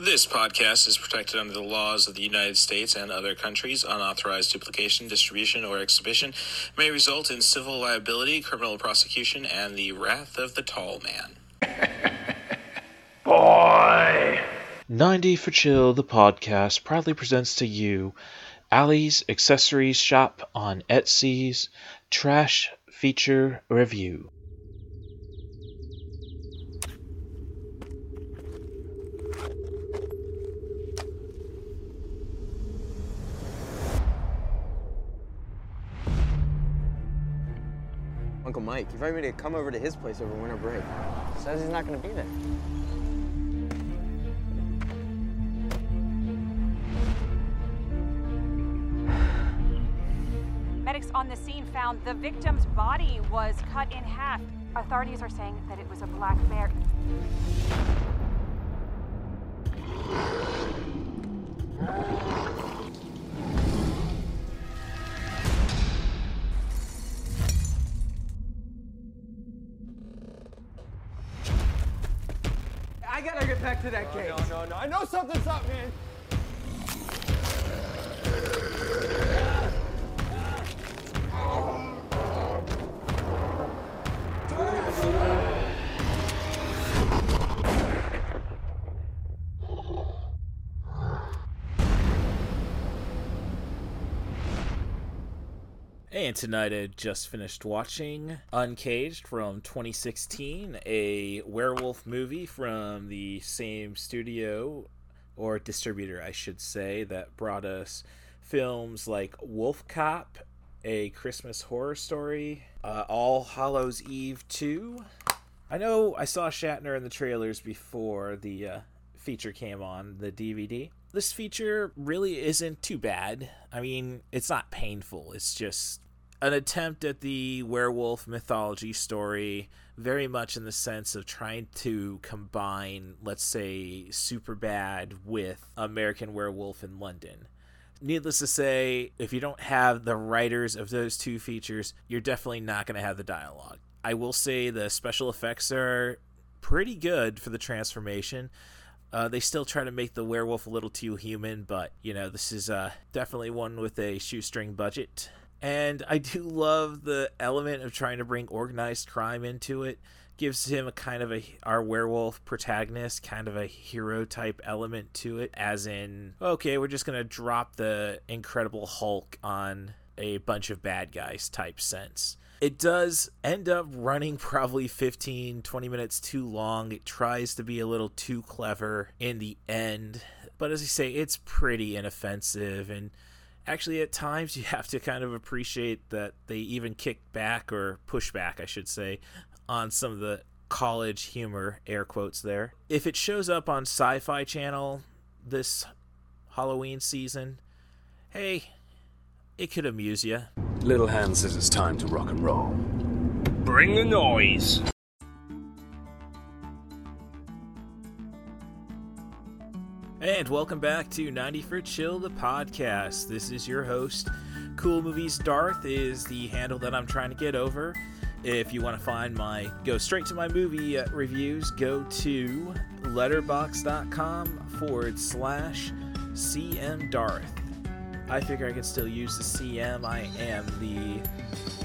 This podcast is protected under the laws of the United States and other countries. Unauthorized duplication, distribution, or exhibition may result in civil liability, criminal prosecution, and the wrath of the tall man. Boy! 90 for Chill, the podcast, proudly presents to you Ali's Accessories Shop on Etsy's Trash Feature Review. Mike, he invited me to come over to his place over winter break. Says he's not gonna be there. Medics on the scene found the victim's body was cut in half. Authorities are saying that it was a black bear. back to that cage. No, no, no. I know something's up, man. And tonight I just finished watching Uncaged from 2016, a werewolf movie from the same studio or distributor, I should say, that brought us films like Wolf Cop, A Christmas Horror Story, uh, All Hallows Eve 2. I know I saw Shatner in the trailers before the uh, feature came on the DVD. This feature really isn't too bad. I mean, it's not painful. It's just an attempt at the werewolf mythology story, very much in the sense of trying to combine, let's say, Superbad with American Werewolf in London. Needless to say, if you don't have the writers of those two features, you're definitely not going to have the dialogue. I will say the special effects are pretty good for the transformation. Uh, they still try to make the werewolf a little too human, but you know this is uh, definitely one with a shoestring budget. And I do love the element of trying to bring organized crime into it. Gives him a kind of a our werewolf protagonist, kind of a hero type element to it, as in, okay, we're just gonna drop the Incredible Hulk on a bunch of bad guys type sense. It does end up running probably 15, 20 minutes too long. It tries to be a little too clever in the end. But as I say, it's pretty inoffensive. And actually, at times, you have to kind of appreciate that they even kick back or push back, I should say, on some of the college humor, air quotes there. If it shows up on Sci Fi Channel this Halloween season, hey, it could amuse you. Little Hand says it's time to rock and roll. Bring the noise. And welcome back to 90 for Chill, the podcast. This is your host. Cool Movies Darth is the handle that I'm trying to get over. If you want to find my, go straight to my movie uh, reviews, go to letterboxd.com forward slash CM Darth. I figure I can still use the CM. I am the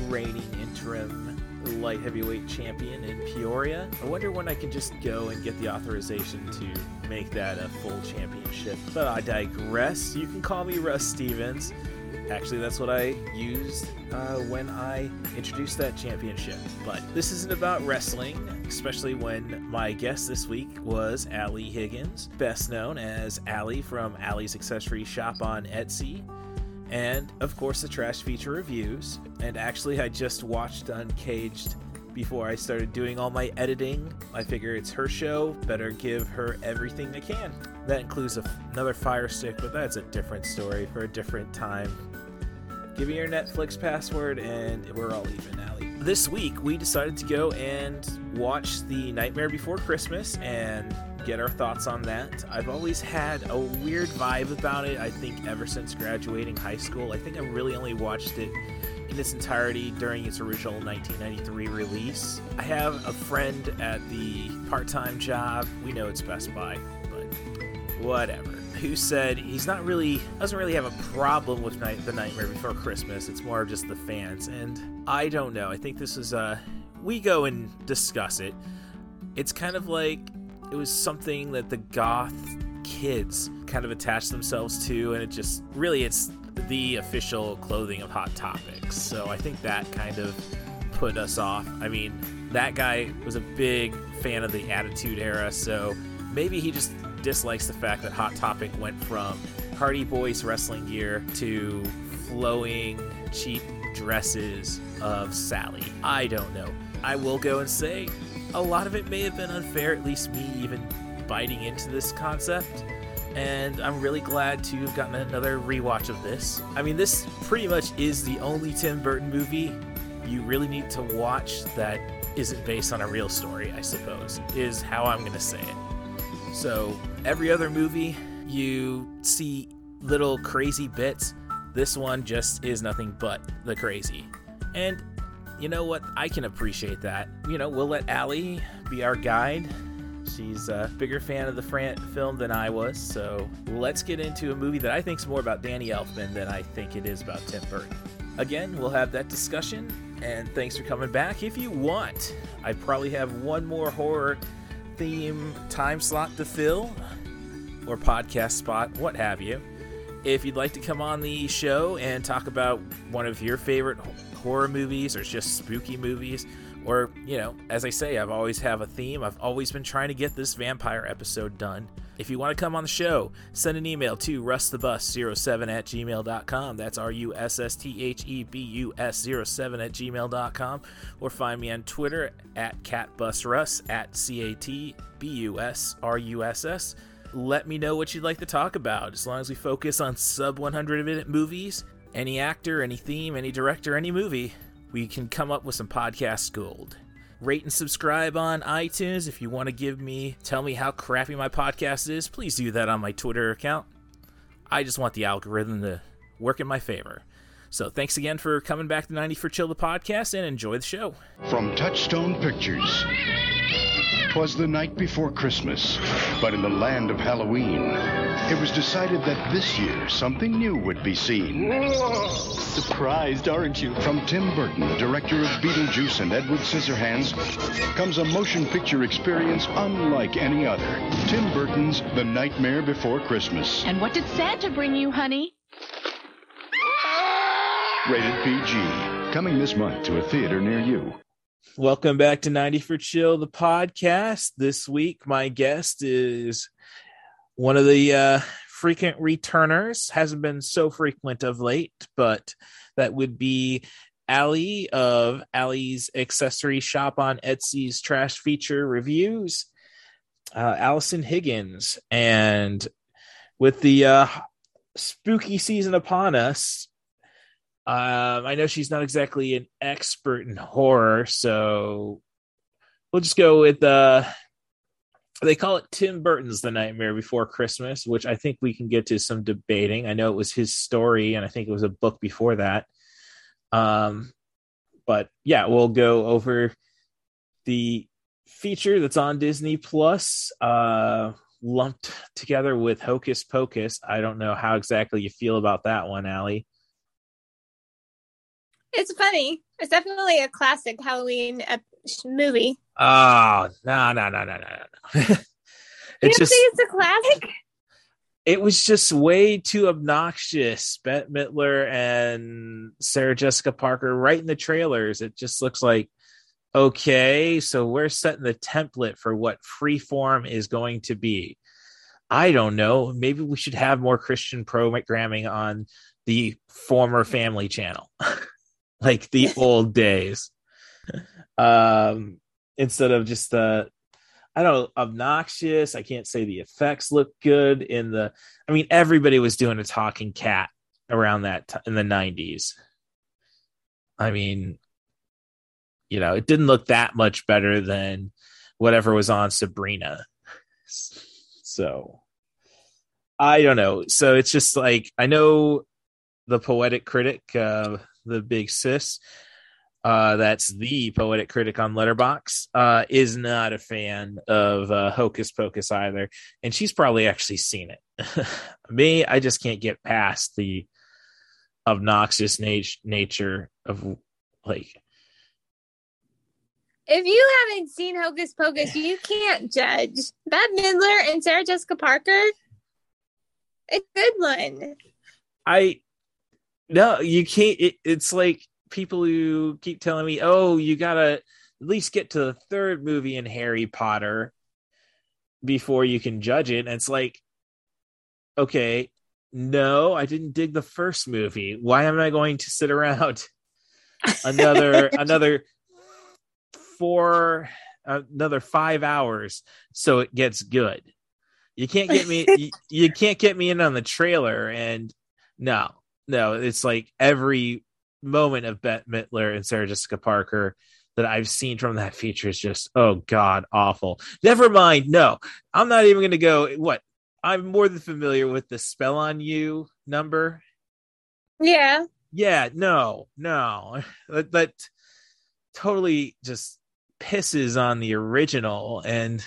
reigning interim light heavyweight champion in Peoria. I wonder when I can just go and get the authorization to make that a full championship. But I digress. You can call me Russ Stevens. Actually, that's what I used uh, when I introduced that championship. But this isn't about wrestling, especially when my guest this week was Ali Higgins, best known as Ali from Ali's Accessory Shop on Etsy and of course the trash feature reviews. And actually, I just watched Uncaged before I started doing all my editing. I figure it's her show, better give her everything I can. That includes another Fire Stick, but that's a different story for a different time. Give me your Netflix password, and we're all even, Allie. This week, we decided to go and watch The Nightmare Before Christmas and get our thoughts on that. I've always had a weird vibe about it, I think, ever since graduating high school. I think I really only watched it in its entirety during its original 1993 release. I have a friend at the part time job. We know it's Best Buy, but whatever. Who said he's not really doesn't really have a problem with night, the Nightmare Before Christmas? It's more of just the fans, and I don't know. I think this is uh we go and discuss it. It's kind of like it was something that the goth kids kind of attached themselves to, and it just really it's the official clothing of Hot Topics. So I think that kind of put us off. I mean, that guy was a big fan of the Attitude Era, so maybe he just dislikes the fact that Hot Topic went from Hardy Boyz wrestling gear to flowing, cheap dresses of Sally. I don't know. I will go and say a lot of it may have been unfair, at least me even biting into this concept. And I'm really glad to have gotten another rewatch of this. I mean, this pretty much is the only Tim Burton movie you really need to watch that isn't based on a real story, I suppose, is how I'm going to say it. So, every other movie, you see little crazy bits. This one just is nothing but the crazy. And you know what? I can appreciate that. You know, we'll let Allie be our guide. She's a bigger fan of the fran- film than I was, so let's get into a movie that I think is more about Danny Elfman than I think it is about Tim Burton. Again, we'll have that discussion, and thanks for coming back. If you want, I probably have one more horror theme time slot to fill, or podcast spot, what have you. If you'd like to come on the show and talk about one of your favorite horror movies or just spooky movies, or, you know, as I say, I've always have a theme. I've always been trying to get this vampire episode done. If you want to come on the show, send an email to rustthebus07 at gmail.com. That's R U S S T H E B U S 07 at gmail.com. Or find me on Twitter at catbusruss at C A T B U S R U S S. Let me know what you'd like to talk about. As long as we focus on sub 100 minute movies, any actor, any theme, any director, any movie, we can come up with some podcast gold. Rate and subscribe on iTunes. If you want to give me, tell me how crappy my podcast is, please do that on my Twitter account. I just want the algorithm to work in my favor. So thanks again for coming back to 90 for Chill the podcast and enjoy the show. From Touchstone Pictures. Twas the night before Christmas, but in the land of Halloween, it was decided that this year something new would be seen. Surprised, aren't you? From Tim Burton, the director of Beetlejuice and Edward Scissorhands, comes a motion picture experience unlike any other. Tim Burton's The Nightmare Before Christmas. And what did Santa bring you, honey? Rated PG. Coming this month to a theater near you. Welcome back to 90 for Chill, the podcast. This week, my guest is one of the uh, frequent returners. Hasn't been so frequent of late, but that would be Allie of Allie's Accessory Shop on Etsy's Trash Feature Reviews, uh, Allison Higgins. And with the uh, spooky season upon us, um, I know she's not exactly an expert in horror, so we'll just go with uh they call it Tim Burton's The Nightmare Before Christmas, which I think we can get to some debating. I know it was his story, and I think it was a book before that. Um, but yeah, we'll go over the feature that's on Disney Plus, uh, lumped together with Hocus Pocus. I don't know how exactly you feel about that one, Allie. It's funny. It's definitely a classic Halloween movie. Oh no no no no no no! it just it's a classic. It was just way too obnoxious. Bette Midler and Sarah Jessica Parker right in the trailers. It just looks like okay, so we're setting the template for what freeform is going to be. I don't know. Maybe we should have more Christian programming on the former Family Channel. like the old days. Um instead of just the i don't know obnoxious i can't say the effects look good in the i mean everybody was doing a talking cat around that t- in the 90s i mean you know it didn't look that much better than whatever was on sabrina. So i don't know. So it's just like i know the poetic critic uh the big sis uh, that's the poetic critic on Letterboxd, uh, is not a fan of uh, Hocus Pocus either, and she's probably actually seen it. Me, I just can't get past the obnoxious nat- nature of like. If you haven't seen Hocus Pocus, you can't judge. Bette Midler and Sarah Jessica Parker, a good one. I no, you can't. It, it's like people who keep telling me, "Oh, you gotta at least get to the third movie in Harry Potter before you can judge it." And it's like, okay, no, I didn't dig the first movie. Why am I going to sit around another another four another five hours so it gets good? You can't get me. you, you can't get me in on the trailer and no, no, it's like every moment of Bette Midler and Sarah Jessica Parker that I've seen from that feature is just oh god awful. Never mind, no, I'm not even going to go. What I'm more than familiar with the spell on you number. Yeah. Yeah. No. No. That, that totally just pisses on the original and.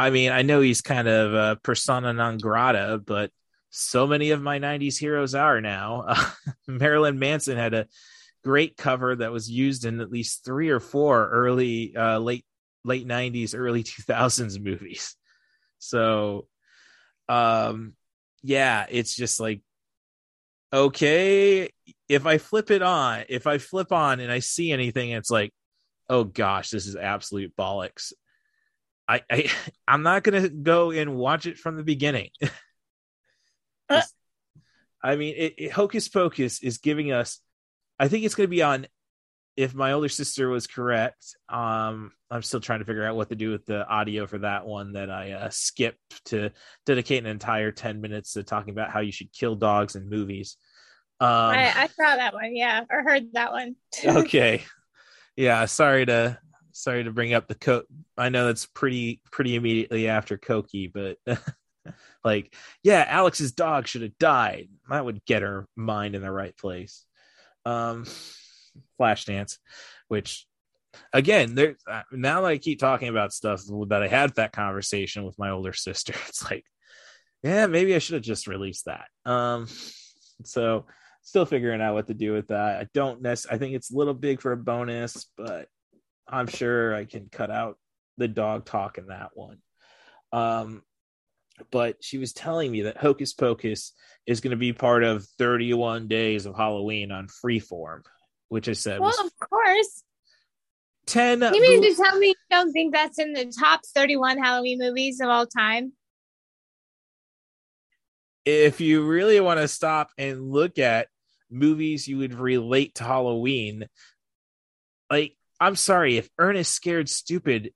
I mean, I know he's kind of a persona non grata, but so many of my 90s heroes are now. Uh, Marilyn Manson had a great cover that was used in at least three or four early uh, late late 90s early 2000s movies. So um yeah, it's just like okay, if I flip it on, if I flip on and I see anything it's like oh gosh, this is absolute bollocks. I, I I'm not gonna go and watch it from the beginning. I mean, it, it, Hocus Pocus is giving us. I think it's going to be on. If my older sister was correct, um, I'm still trying to figure out what to do with the audio for that one that I uh, skipped to dedicate an entire ten minutes to talking about how you should kill dogs in movies. Um, I, I saw that one, yeah, or heard that one. okay, yeah. Sorry to sorry to bring up the coat. I know that's pretty pretty immediately after Cokie, but like, yeah, Alex's dog should have died. That would get her mind in the right place. Um, Flashdance, which again, there uh, now that I keep talking about stuff that I had that conversation with my older sister, it's like, yeah, maybe I should have just released that. Um, so still figuring out what to do with that. I don't necessarily, I think it's a little big for a bonus, but I'm sure I can cut out the dog talk in that one. Um, but she was telling me that Hocus Pocus is going to be part of 31 Days of Halloween on Freeform, which I said well, was of course. 10 You mean to tell me you don't think that's in the top 31 Halloween movies of all time? If you really want to stop and look at movies you would relate to Halloween, like I'm sorry, if Ernest Scared Stupid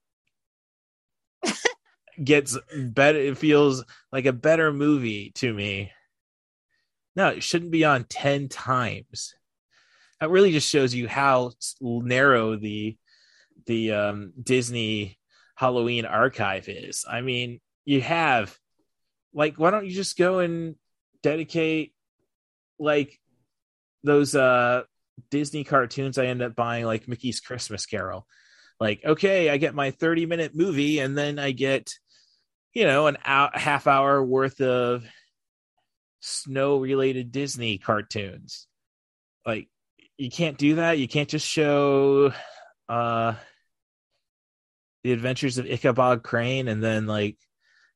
gets better it feels like a better movie to me. No it shouldn't be on 10 times. That really just shows you how narrow the the um, disney halloween archive is. I mean you have like why don't you just go and dedicate like those uh disney cartoons i end up buying like mickey's christmas carol like okay i get my 30 minute movie and then i get you know an hour, half hour worth of snow related disney cartoons. Like you can't do that. You can't just show uh the adventures of ichabod crane and then like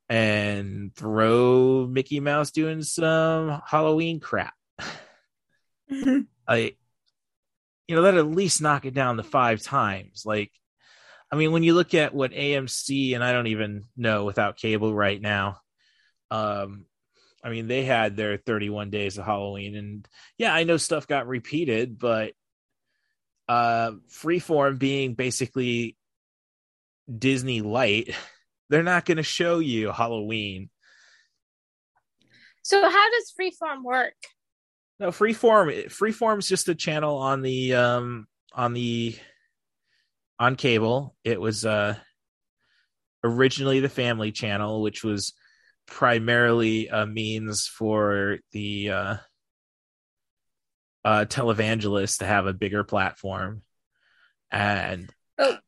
and throw mickey mouse doing some halloween crap. Like you know that at least knock it down to five times. Like I mean, when you look at what AMC and I don't even know without cable right now, um, I mean, they had their 31 days of Halloween, and yeah, I know stuff got repeated, but uh, Freeform being basically Disney Light, they're not going to show you Halloween. So, how does Freeform work? No, Freeform. Freeform's just a channel on the um on the on cable. It was uh, originally the Family Channel, which was primarily a means for the uh, uh, televangelists to have a bigger platform, and Oh.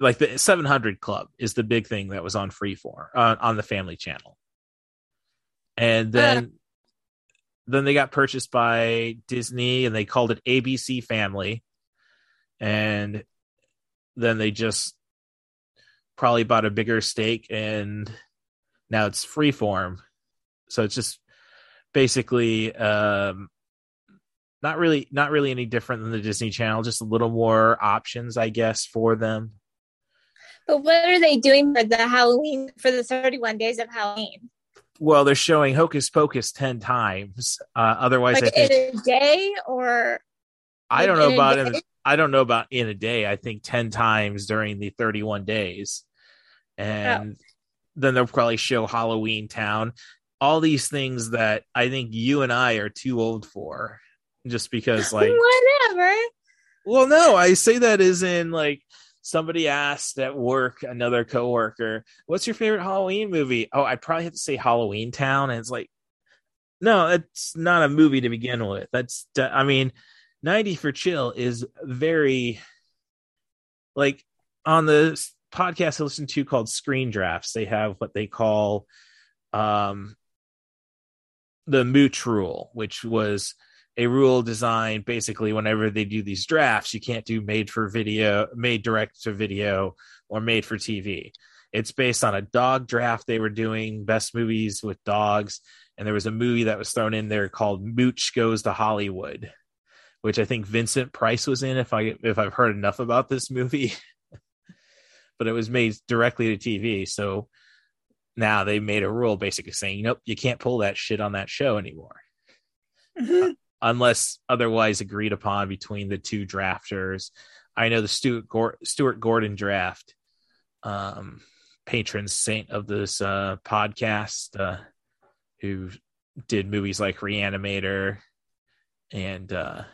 like the 700 Club is the big thing that was on Freeform uh, on the Family Channel, and then then they got purchased by Disney and they called it ABC Family, and then they just probably bought a bigger stake and now it's Freeform, so it's just basically um not really not really any different than the Disney Channel, just a little more options, I guess, for them. But what are they doing for the Halloween for the 31 days of Halloween? Well, they're showing Hocus Pocus ten times. Uh, otherwise, I Like think in a day or I don't know about in, I don't know about in a day. I think ten times during the thirty-one days, and then they'll probably show Halloween Town. All these things that I think you and I are too old for, just because like whatever. Well, no, I say that as in like somebody asked at work, another coworker, "What's your favorite Halloween movie?" Oh, I'd probably have to say Halloween Town, and it's like, no, it's not a movie to begin with. That's, I mean, ninety for chill is very like on the podcast I listen to called Screen Drafts. They have what they call um the mooch rule, which was a rule designed basically whenever they do these drafts, you can't do made for video, made direct to video, or made for TV. It's based on a dog draft they were doing, best movies with dogs. And there was a movie that was thrown in there called Mooch Goes to Hollywood, which I think Vincent Price was in, if I if I've heard enough about this movie. but it was made directly to TV. So now they made a rule basically saying, nope, you can't pull that shit on that show anymore unless otherwise agreed upon between the two drafters. I know the Stuart, Gor- Stuart Gordon draft, um, patron saint of this uh, podcast, uh, who did movies like Reanimator and uh,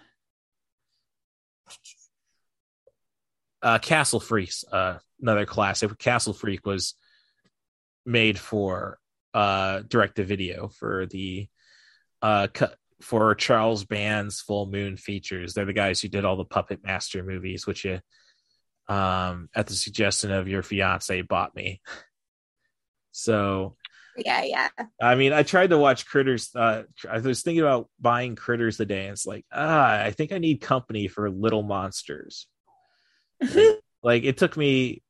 uh, Castle Freak, uh, another classic. Castle Freak was made for uh, direct to video for the uh, for Charles Band's Full Moon features. They're the guys who did all the Puppet Master movies, which you, um, at the suggestion of your fiance, bought me. So, Yeah, yeah. I mean, I tried to watch Critters. Uh, I was thinking about buying Critters today, and it's like, ah, I think I need company for Little Monsters. like, like, it took me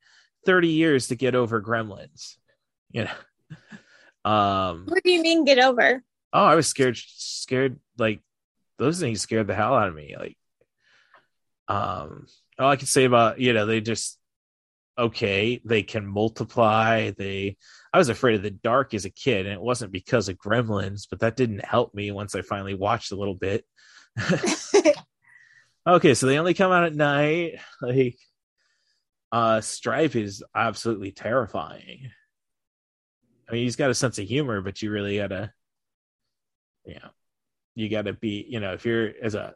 30 years to get over Gremlins, you know. Um, What do you mean get over? oh i was scared scared like those things scared the hell out of me like um all i can say about you know they just okay they can multiply they i was afraid of the dark as a kid and it wasn't because of gremlins but that didn't help me once i finally watched a little bit. Okay so they only come out at night like uh stripe is absolutely terrifying. I mean he's got a sense of humor but you really gotta you know, you got to be, you know, if you're as a,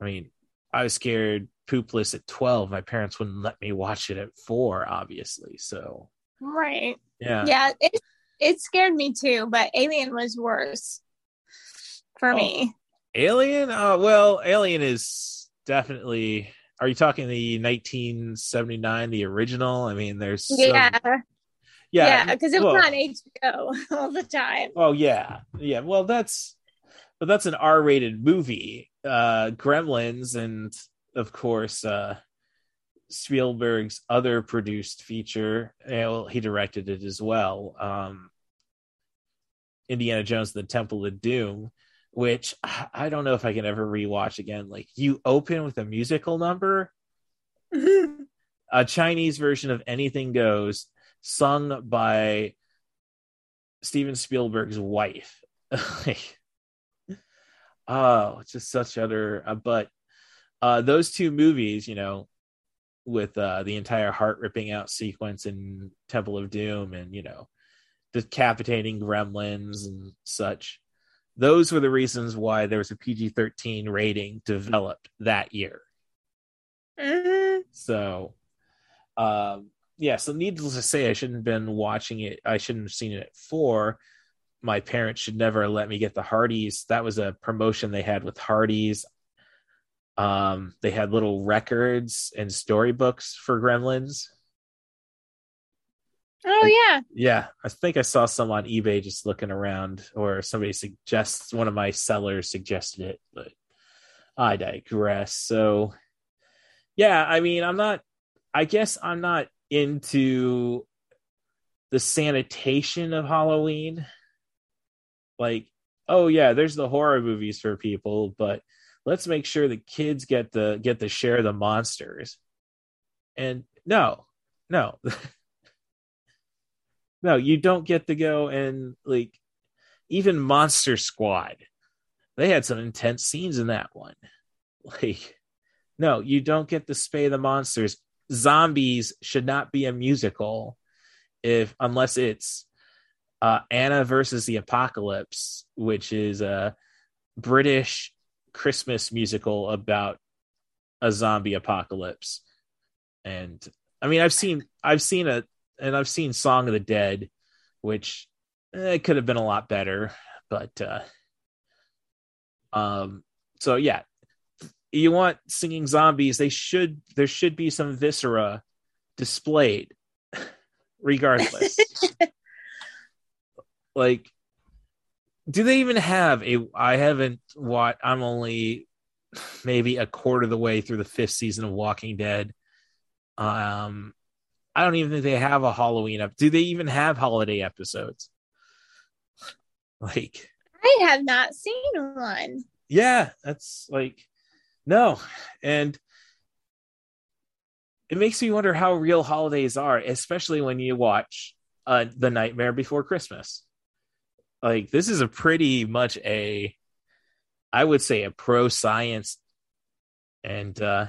I mean, I was scared poopless at 12. My parents wouldn't let me watch it at four, obviously. So, Right. yeah. Yeah, it it scared me too, but Alien was worse for me. Alien? Uh, well, Alien is definitely. Are you talking the 1979, the original? I mean, there's. some- Yeah. yeah. Yeah, because it was well- on HBO all the time. Oh yeah, yeah. Well, that's but that's an R-rated movie. Uh, Gremlins, and of course, uh, Spielberg's other produced feature. eh, Well, he directed it as well. Um, Indiana Jones: and The Temple of Doom, which I I don't know if I can ever rewatch again. Like you open with a musical number, a Chinese version of Anything Goes, sung by Steven Spielberg's wife. like, oh, it's just such utter. Uh, but uh, those two movies, you know, with uh, the entire heart ripping out sequence in Temple of Doom, and you know, decapitating gremlins and such. Those were the reasons why there was a PG 13 rating developed that year. Mhm. So, um, yeah. So, needless to say, I shouldn't have been watching it. I shouldn't have seen it at four. my parents should never let me get the Hardee's. That was a promotion they had with Hardee's. Um, they had little records and storybooks for Gremlins. Oh yeah. Yeah, I think I saw some on eBay just looking around, or somebody suggests one of my sellers suggested it, but I digress. So, yeah, I mean, I'm not. I guess I'm not into the sanitation of Halloween. Like, oh yeah, there's the horror movies for people, but let's make sure the kids get the get the share of the monsters. And no, no. no, you don't get to go and like even Monster Squad. They had some intense scenes in that one. Like, no, you don't get to spay the monsters. Zombies should not be a musical if unless it's uh, Anna versus the Apocalypse, which is a British Christmas musical about a zombie apocalypse. And I mean, I've seen I've seen a and I've seen Song of the Dead, which eh, it could have been a lot better, but uh, um, so yeah, you want singing zombies? They should there should be some viscera displayed, regardless. like, do they even have a? I haven't watched. I'm only maybe a quarter of the way through the fifth season of Walking Dead. Um, I don't even think they have a Halloween up. Do they even have holiday episodes? Like, I have not seen one. Yeah, that's like no, and it makes me wonder how real holidays are, especially when you watch uh, The Nightmare Before Christmas. Like, this is a pretty much a, I would say, a pro science and uh,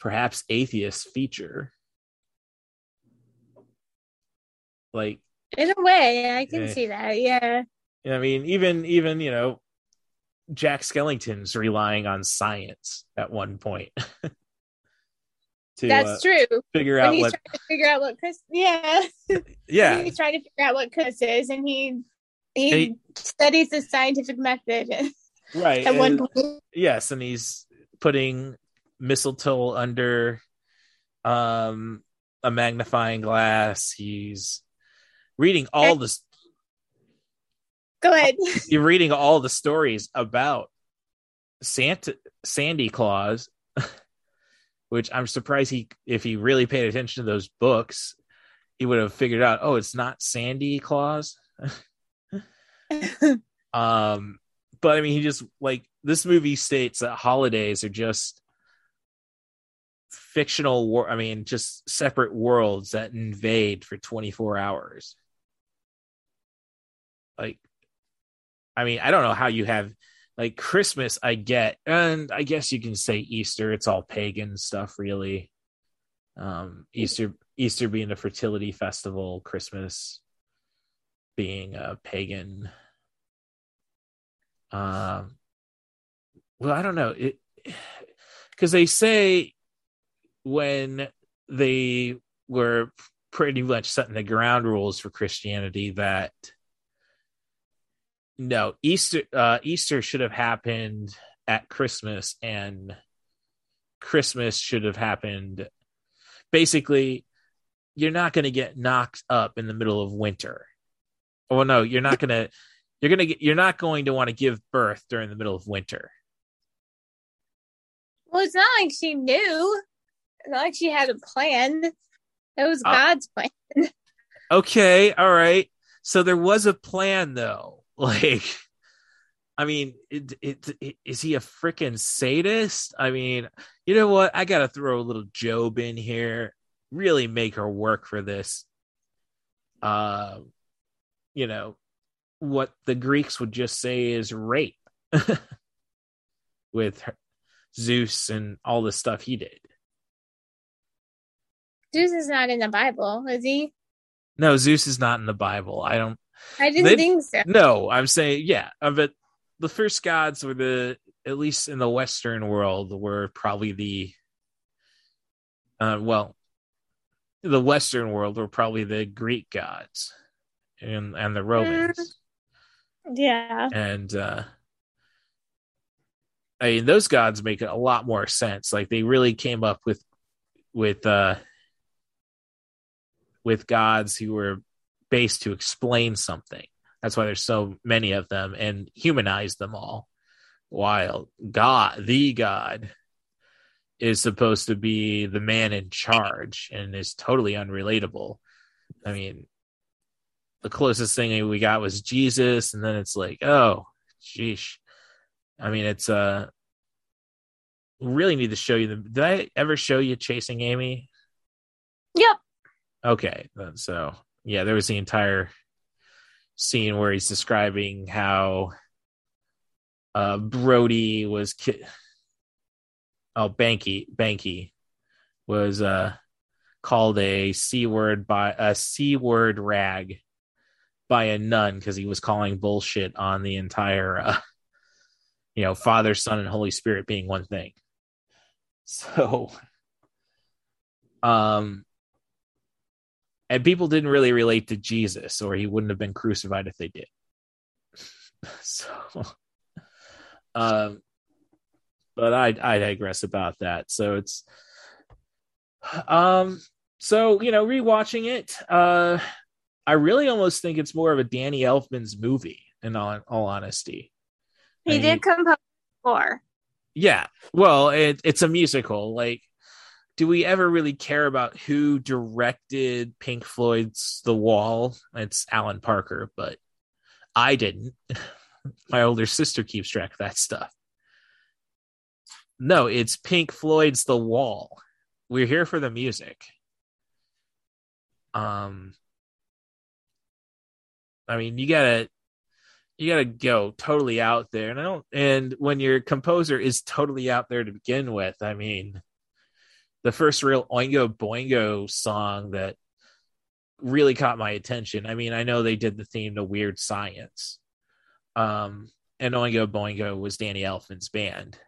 perhaps atheist feature. Like, in a way, I can Eh. see that. Yeah. I mean, even even you know, Jack Skellington's relying on science at one point to That's uh, true. figure When out he's what. trying to figure out what Chris yeah. Yeah, he's trying to figure out what Chris is and he he, And he- studies the scientific method right. at one point. yes, and he's putting mistletoe under um a magnifying glass. He's reading all this. Go ahead. You're reading all the stories about Santa Sandy Claus, which I'm surprised he if he really paid attention to those books, he would have figured out, oh, it's not Sandy Claus. um but I mean he just like this movie states that holidays are just fictional war I mean just separate worlds that invade for 24 hours. Like I mean, I don't know how you have like Christmas, I get, and I guess you can say Easter. It's all pagan stuff, really. Um, Easter, Easter being a fertility festival, Christmas being a pagan. Um, well, I don't know. It because they say when they were pretty much setting the ground rules for Christianity that no easter uh easter should have happened at christmas and christmas should have happened. Basically you're not going to get knocked up in the middle of winter oh no you're not going to you're going to get you're not going to want to give birth during the middle of winter. Well, it's not like she knew. It's not like she had a plan. It was Uh, God's plan. okay all right. So there was a plan though. Like i mean it, it, it, is he a freaking sadist? I mean you know what? I gotta throw a little job in here. Really make her work for this. Uh you know what the greeks would just say is rape with her, zeus and all the stuff he did Zeus is not in the Bible, is he? no zeus is not in the bible i don't I didn't They- think so. No, I'm saying yeah, uh, but the first gods were the at least in the Western world were probably the uh, well, the Western world were probably the Greek gods and and the Romans. Yeah. and uh I mean those gods make a lot more sense. Like they really came up with with uh with gods who were based to explain something. That's why there's so many of them and humanize them all. While God, the God, is supposed to be the man in charge and is totally unrelatable. I mean, the closest thing we got was Jesus, and then it's like, oh, sheesh. I mean, it's uh really need to show you the. Did I ever show you Chasing Amy? Yep. Okay, so yeah, there was the entire scene where he's describing how uh Brody was ki- oh Banky Banky was uh called a c word by a c word rag by a nun because he was calling bullshit on the entire uh, you know father son and holy spirit being one thing. So um and people didn't really relate to jesus or he wouldn't have been crucified if they did. So um but i i digress about that. So it's um so you know rewatching it uh i really almost think it's more of a danny elfman's movie in all, all honesty. He did compose score. yeah well it, it's a musical like do we ever really care about who directed pink floyd's the wall? It's alan parker but i didn't. My older sister keeps track of that stuff. No it's pink floyd's the wall. We're here for the music. Um i mean you gotta you gotta go totally out there and i don't and when your composer is totally out there to begin with i mean the first real oingo boingo song that really caught my attention i mean i know they did the theme to weird science um and oingo boingo was danny elfman's band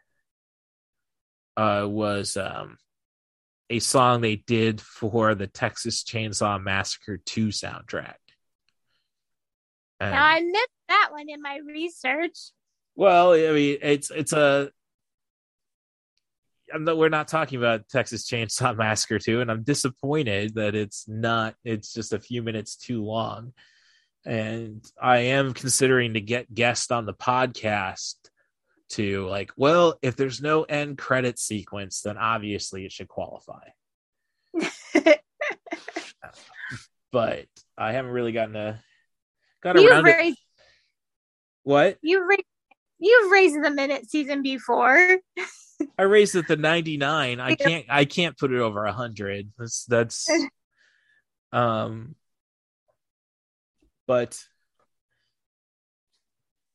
uh was um a song they did for the Texas Chainsaw Massacre 2 soundtrack. And- Now I missed that one in my research. well, I mean, it's it's a. I'm not, we're not talking about Texas Chainsaw Massacre 2, and I'm disappointed that it's not. It's just a few minutes too long, and I am considering to get guests on the podcast to like, well, if there's no end credit sequence, then obviously it should qualify. but I haven't really gotten a got You've around it. raised, What? you raised, you've raised the minute season before. I raised it to 99. I can't I can't put it over 100. That's that's um but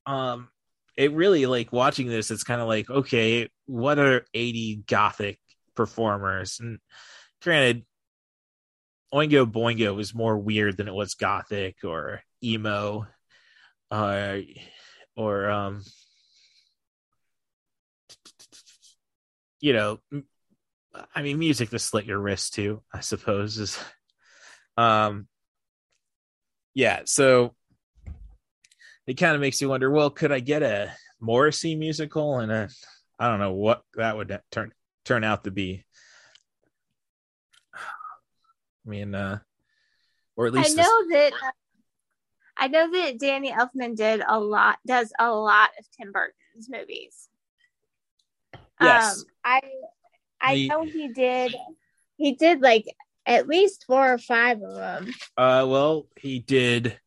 um it really like watching this it's kind of like okay, what are 80 gothic performers? And granted Oingo Boingo was more weird than it was gothic or emo uh or um you know, i mean, music to slit your wrist too, I suppose is, um, yeah. So it kind of makes you wonder. Well, could I get a Morrissey musical and a, I don't know what that would turn turn out to be. I mean, uh, or at I least this- know that. I know that Danny Elfman did a lot, does a lot of Tim Burton's movies. Yes. Um, I I The- know he did. He did like at least four or five of them. Uh, well, he did.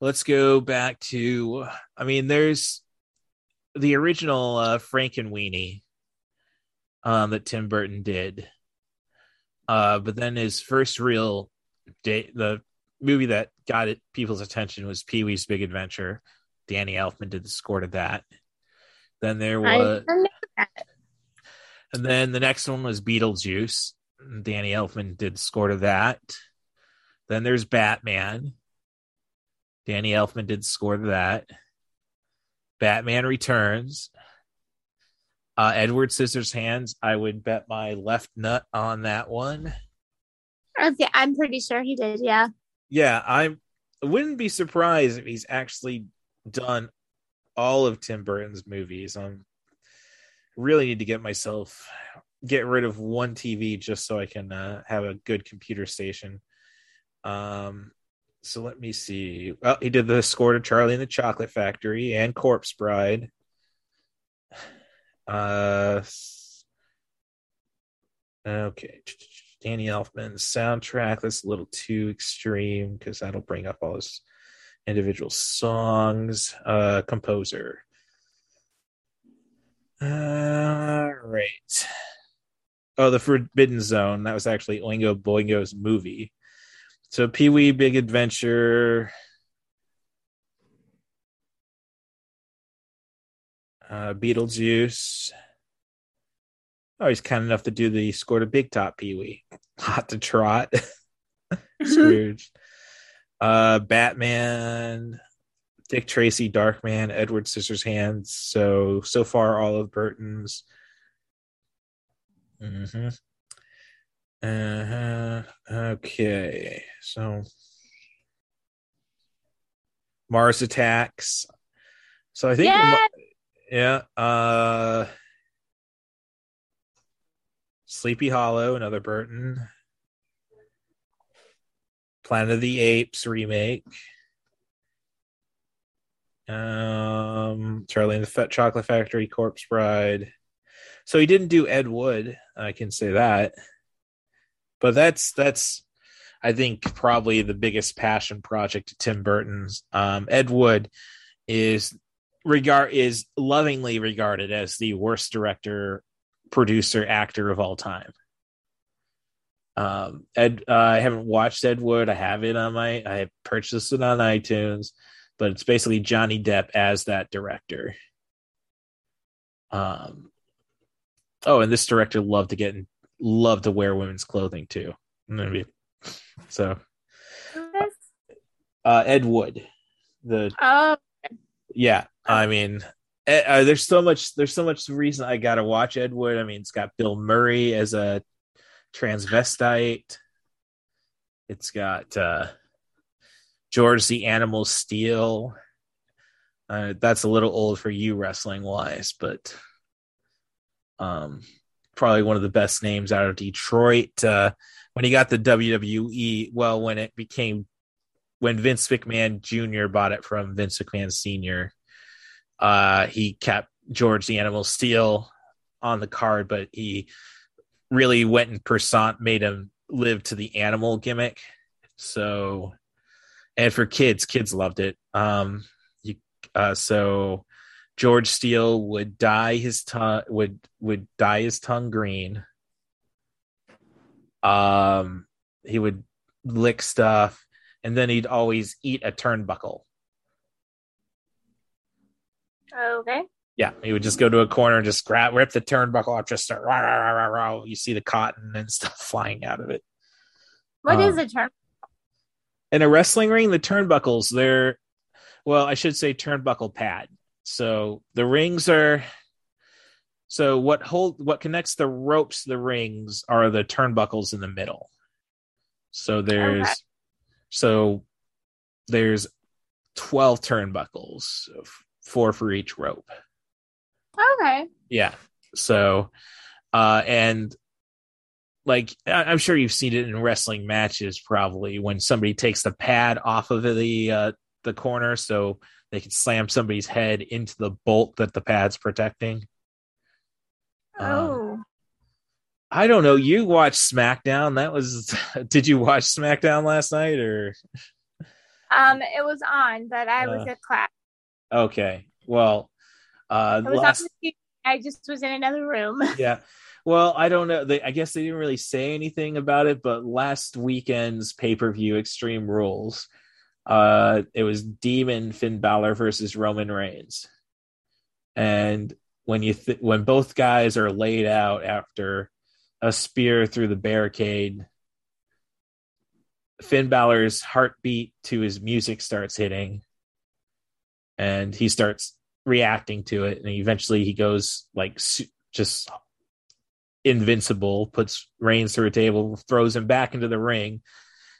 Let's go back to. I mean, there's the original uh, Frankenweenie um, that Tim Burton did. Uh, but then his first real day, the movie that got it people's attention was Pee Wee's Big Adventure. Danny Elfman did the score to that. Then there was, don't know that. and then the next one was Beetlejuice. Danny Elfman did the score to that. Then there's Batman. Danny Elfman did the score to that. Batman Returns. Uh, Edward Scissorhands. I would bet my left nut on that one. Okay, I'm pretty sure he did. Yeah. Yeah, I'm- wouldn't be surprised if he's actually done all of Tim Burton's movies. I'm really need to get myself get rid of one TV just so I can uh, have a good computer station. Um, so let me see. Well, he did the score to Charlie and the Chocolate Factory and Corpse Bride. Uh, okay. Danny Elfman's soundtrack. That's a little too extreme because that'll bring up all his individual songs. Uh, composer. All right. Oh, the Forbidden Zone. That was actually Oingo Boingo's movie. So Pee Wee Big Adventure. Uh, Beetlejuice. Oh, he's kind enough to do the score to Big Top Pee Wee. Hot to Trot. Scrooge. uh, Batman. Dick Tracy, Darkman, Edward Scissorhands. So so far, all of Burton's. Mm-hmm. Uh-huh. Okay. So Mars attacks. So I think Yeah. yeah, uh Sleepy Hollow, another Burton. Planet of the Apes remake. Um Charlie and the Chocolate Factory, Corpse Bride. So he didn't do Ed Wood, I can say that but that's that's I think probably the biggest passion project of Tim Burton's. Um, Ed Wood is regard is lovingly regarded as the worst director, producer, actor of all time. Um, Ed, uh, I haven't watched Ed Wood. I have it on my. I purchased it on iTunes, but it's basically Johnny Depp as that director. Um. Oh, and this director loved to get in love to wear women's clothing too. Maybe. So uh Ed Wood. The Oh, yeah, I mean uh, there's so much there's so much reason I got to watch Ed Wood. I mean, it's got Bill Murray as a transvestite. It's got uh George the Animal Steele. Uh, that's a little old for you wrestling wise, but um probably one of the best names out of Detroit. Uh, when he got the WWE, well, when it became when Vince McMahon Jr. bought it from Vince McMahon Sr., uh, he kept George the Animal Steele on the card, but he really went and person made him live to the animal gimmick. So, and for kids, kids loved it. Um, you, uh, so George Steele would dye his tongue would would dye his tongue green. Um, he would lick stuff, and then he'd always eat a turnbuckle. Okay. Yeah, he would just go to a corner and just grab, rip the turnbuckle off, just start. Rah, rah, rah, rah, rah. You see the cotton and stuff flying out of it. What is Um, a turnbuckle? in a wrestling ring, the turnbuckles, they're well, I should say turnbuckle pad. So the rings are so what hold what connects the ropes the rings are the turnbuckles in the middle. So there's Okay. so there's 12 turnbuckles, four for each rope. Okay. Yeah. So, uh, and like I'm sure you've seen it in wrestling matches, probably when somebody takes the pad off of the uh, the corner, so they can slam somebody's head into the bolt that the pad's protecting. Um, Oh. I don't know. You watched SmackDown. That was. Did you watch SmackDown last night or? Um, it was on, but I was Uh, at class. Okay. Well, uh, I last the I just was in another room. yeah. Well, I don't know. They, I guess they didn't really say anything about it, but last weekend's pay per view, Extreme Rules, uh, it was Demon Finn Balor versus Roman Reigns, and when you th- when both guys are laid out after a spear through the barricade, Finn Balor's heartbeat to his music starts hitting, and he starts reacting to it, and eventually he goes like just invincible, puts Reigns through a table, throws him back into the ring,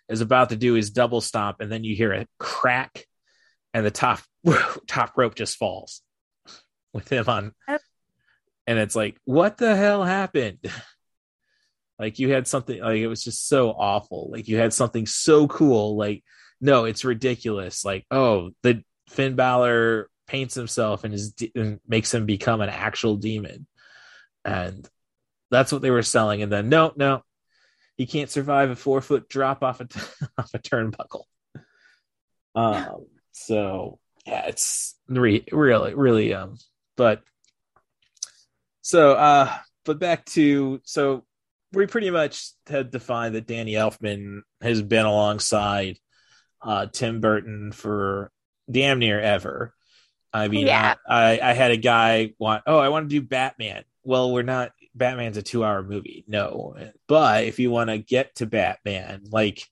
is about to do his double stomp, and then you hear a crack, and the top top rope just falls with him on and it's like what the hell happened? Like you had something like it was just so awful. Like you had something so cool like no it's ridiculous. Like oh the Finn Balor paints himself and is and makes him become an actual demon. And that's what they were selling. And then no no he can't survive a four foot drop off a t- off a turnbuckle. Um so yeah it's re- really really um but so uh but back to so we pretty much had defined that danny elfman has been alongside uh tim burton for damn near ever. I mean Yeah. I, I had a guy want oh i want to do batman. Well we're not batman's a two hour movie. No but if you want to get to batman like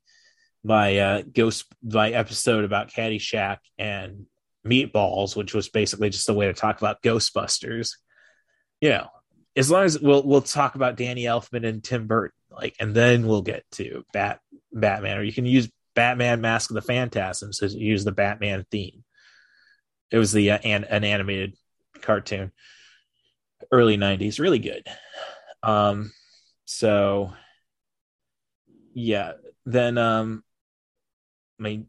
my uh ghost my episode about caddyshack and meatballs which was basically just a way to talk about ghostbusters you know as long as we'll we'll talk about danny elfman and tim burton like and then we'll get to bat batman or you can use batman mask of the phantasms to use the batman theme. It was the uh, an, an animated cartoon. Early 90s really good. Um so yeah then um i mean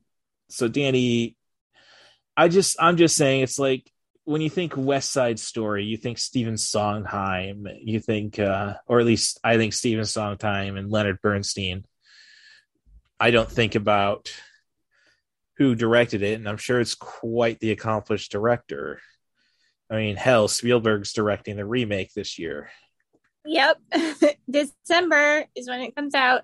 so danny i just i'm just saying it's like when you think west side story you think stephen sondheim you think uh or at least i think stephen sondheim and leonard bernstein i don't think about who directed it and i'm sure it's quite the accomplished director i mean hell spielberg's directing the remake this year Yep. December is when it comes out.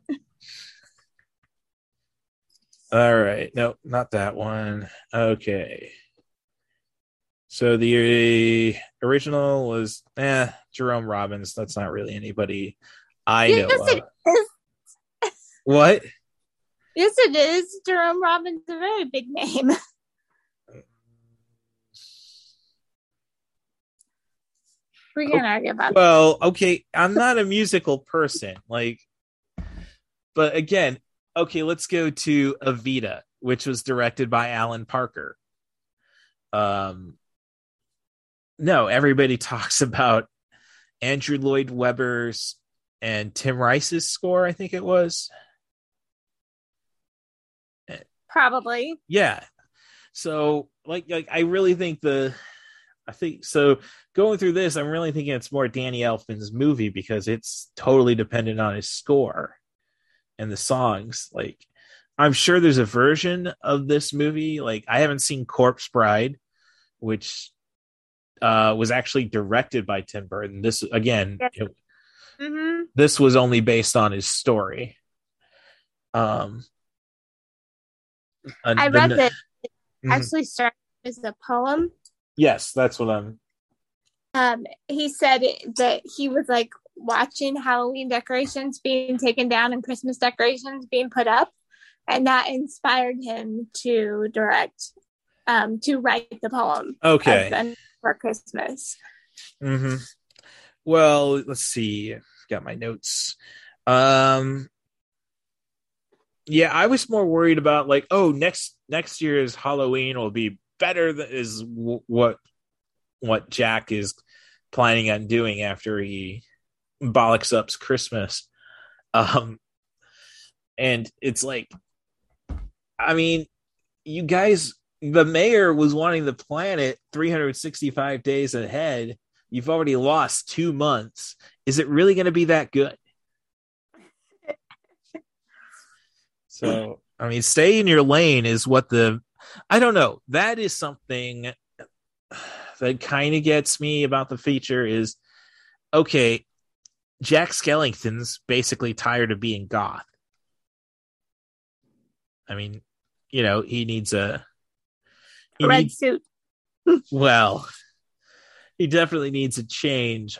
All right. No, not that one. Okay. So the original was eh, Jerome Robbins. That's not really anybody I know. yes. What? Yes, it is. Jerome Robbins is a very big name. we can argue about. Well, okay, I'm not a musical person. Like, but again, okay, let's go to Evita, which was directed by Alan Parker. Um, no, everybody talks about Andrew Lloyd Webber's and Tim Rice's score. I think it was. Probably. Yeah. So, like, like I really think the, I think so. Going through this, I'm really thinking it's more Danny Elfman's movie because it's totally dependent on his score and the songs. Like, I'm sure there's a version of this movie. Like, I haven't seen Corpse Bride, which uh, was actually directed by Tim Burton. This again, it- hmm this was only based on his story. Um, I read that it Mhm. actually started as a poem. Yes, that's what I'm. Um, he said that he was like watching Halloween decorations being taken down and Christmas decorations being put up, and that inspired him to direct, um, to write the poem. Okay. for Christmas. hmm Well, let's see. Got my notes. Um, yeah, I was more worried about like, oh, next next year's Halloween will be better. Than, is w- what what Jack is planning on doing after he bollocks up's Christmas. Um, and it's like, I mean, you guys, the mayor was wanting the planet 365 days ahead. You've already lost two months. Is it really going to be that good? So, I mean, stay in your lane is what the, I don't know. That is something that kind of gets me about the feature is okay, Jack Skellington's basically tired of being goth. I mean, you know, he needs a he Red needs- suit. well, he definitely needs a change.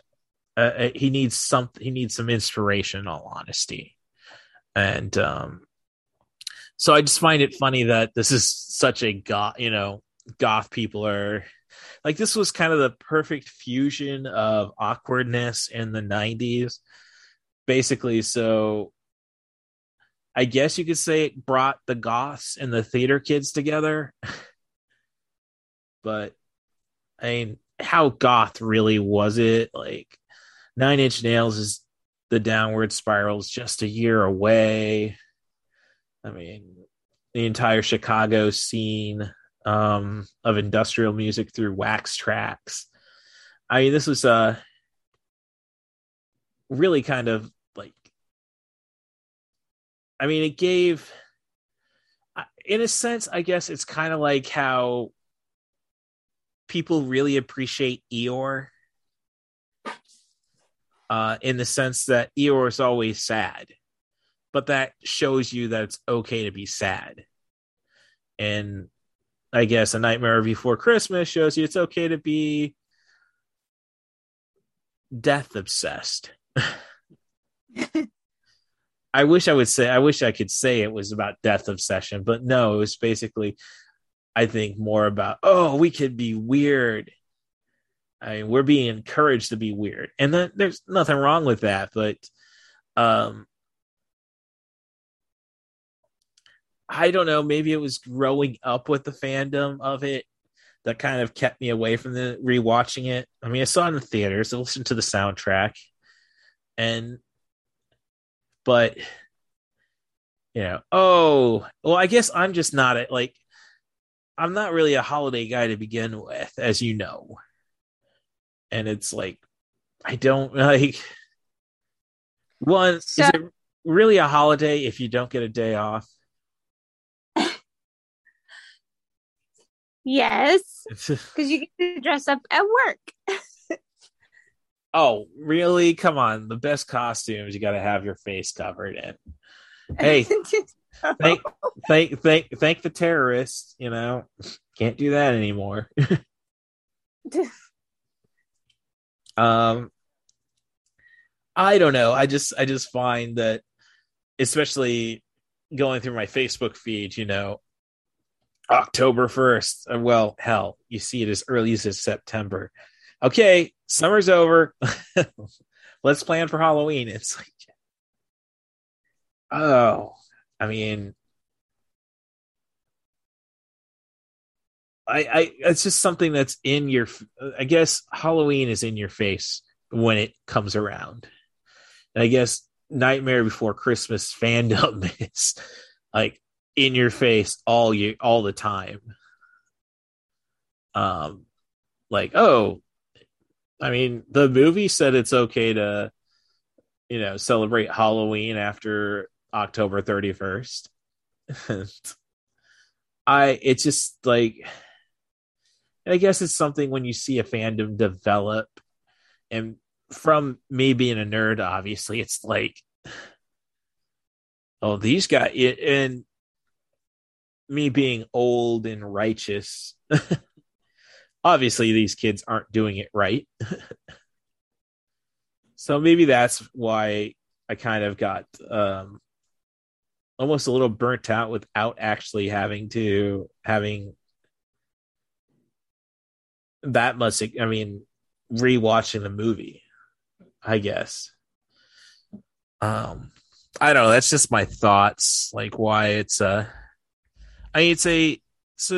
Uh, uh, he needs some. He needs some inspiration. In all honesty, and um, so I just find it funny that this is such a goth. You know, goth people are like this was kind of the perfect fusion of awkwardness in the '90s, basically. So, I guess you could say it brought the goths and the theater kids together. but I mean, how goth really was it? Like, Nine Inch Nails is the downward spirals just a year away. I mean, the entire Chicago scene um, of industrial music through Wax Trax. I mean, this was uh, really kind of like, I mean, it gave, in a sense, I guess it's kind of like how people really appreciate Eeyore uh, in the sense that Eeyore is always sad, but that shows you that it's okay to be sad. And I guess A Nightmare Before Christmas shows you it's okay to be death obsessed. I wish I would say, I wish I could say it was about death obsession, but no, it was basically, I think, more about, oh, we could be weird I mean, we're being encouraged to be weird, and that, there's nothing wrong with that. But, um, I don't know. Maybe it was growing up with the fandom of it that kind of kept me away from the rewatching it. I mean, I saw it in the theaters. I listened to the soundtrack, and but you know, oh, well, I guess I'm just not a, like I'm not really a holiday guy to begin with, as you know and it's like I don't like one so, is it really a holiday if you don't get a day off? Yes, because you get to dress up at work. oh, really? Come on, the best costumes you got to have your face covered in. Hey, thank, thank, thank, thank the terrorists. You know, can't do that anymore. Um, I don't know. I just I just find that, especially going through my Facebook feed, you know, October first. Uh, well, hell, you see it as early as September. Okay, summer's over. Let's plan for Halloween. It's like, oh, I mean, I, I it's just something that's in your i guess halloween is in your face when it comes around and i guess nightmare before christmas fandom is like in your face all you all the time. Um like oh i mean the movie said it's okay to you know celebrate halloween after october 31st i it's just like I guess it's something when you see a fandom develop, and from me being a nerd, obviously, it's like, oh, these guys, and me being old and righteous, obviously, these kids aren't doing it right. so maybe that's why I kind of got um, almost a little burnt out without actually having to having that much. I mean rewatching the movie, I guess. Um I don't know, that's just my thoughts, like why it's uh I mean it's a it's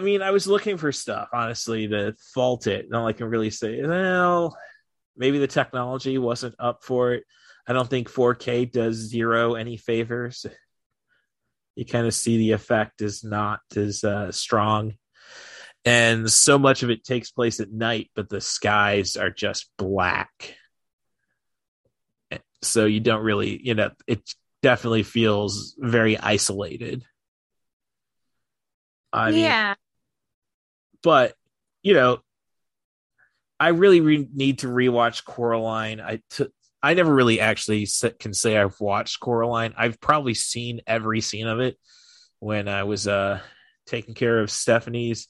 mean, I was looking for stuff, honestly, to fault it. And I can really say, well, maybe the technology wasn't up for it. I don't think 4K does zero any favors. You kind of see the effect is not as uh, strong and so much of it takes place at night but the skies are just black so you don't really you know it definitely feels very isolated I mean, yeah but you know i really re- need to rewatch coraline i t- I never really actually can say I've watched Coraline. I've probably seen every scene of it when I was uh taking care of Stephanie's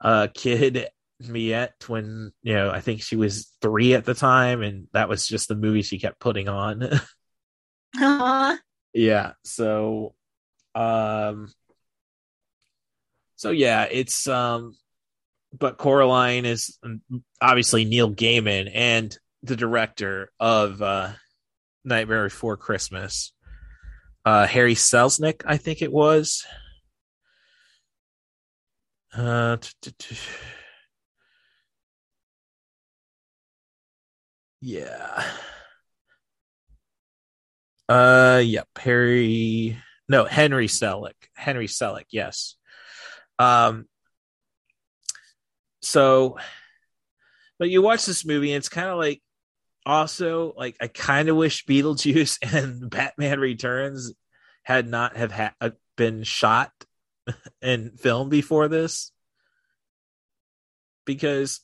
uh, kid Miette when you know I think she was three at the time, and that was just the movie she kept putting on. Yeah. So, um, so yeah, it's um, but Coraline is obviously Neil Gaiman and the director of uh, Nightmare Before Christmas. Uh, Harry Selznick, I think it was. Uh, yeah. Uh, yep. Harry, no, Henry Selick. Henry Selick. Yes. Um. So, but you watch this movie, and it's kind of like, also like I kind of wish Beetlejuice and Batman Returns had not have ha- uh, been shot and filmed before this because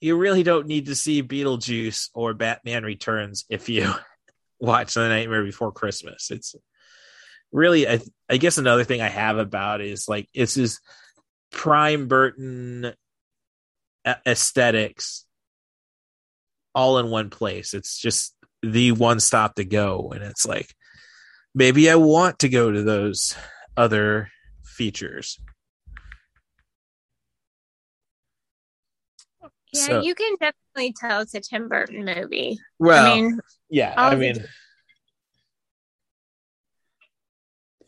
you really don't need to see Beetlejuice or Batman Returns if you watch The Nightmare Before Christmas. It's really, I, I guess, another thing I have about is like it's this prime Burton aesthetics all in one place. It's just the one stop to go, and it's like maybe I want to go to those other features. Yeah, So- you can definitely tell it's a Tim Burton movie. Well, I mean, yeah, I mean,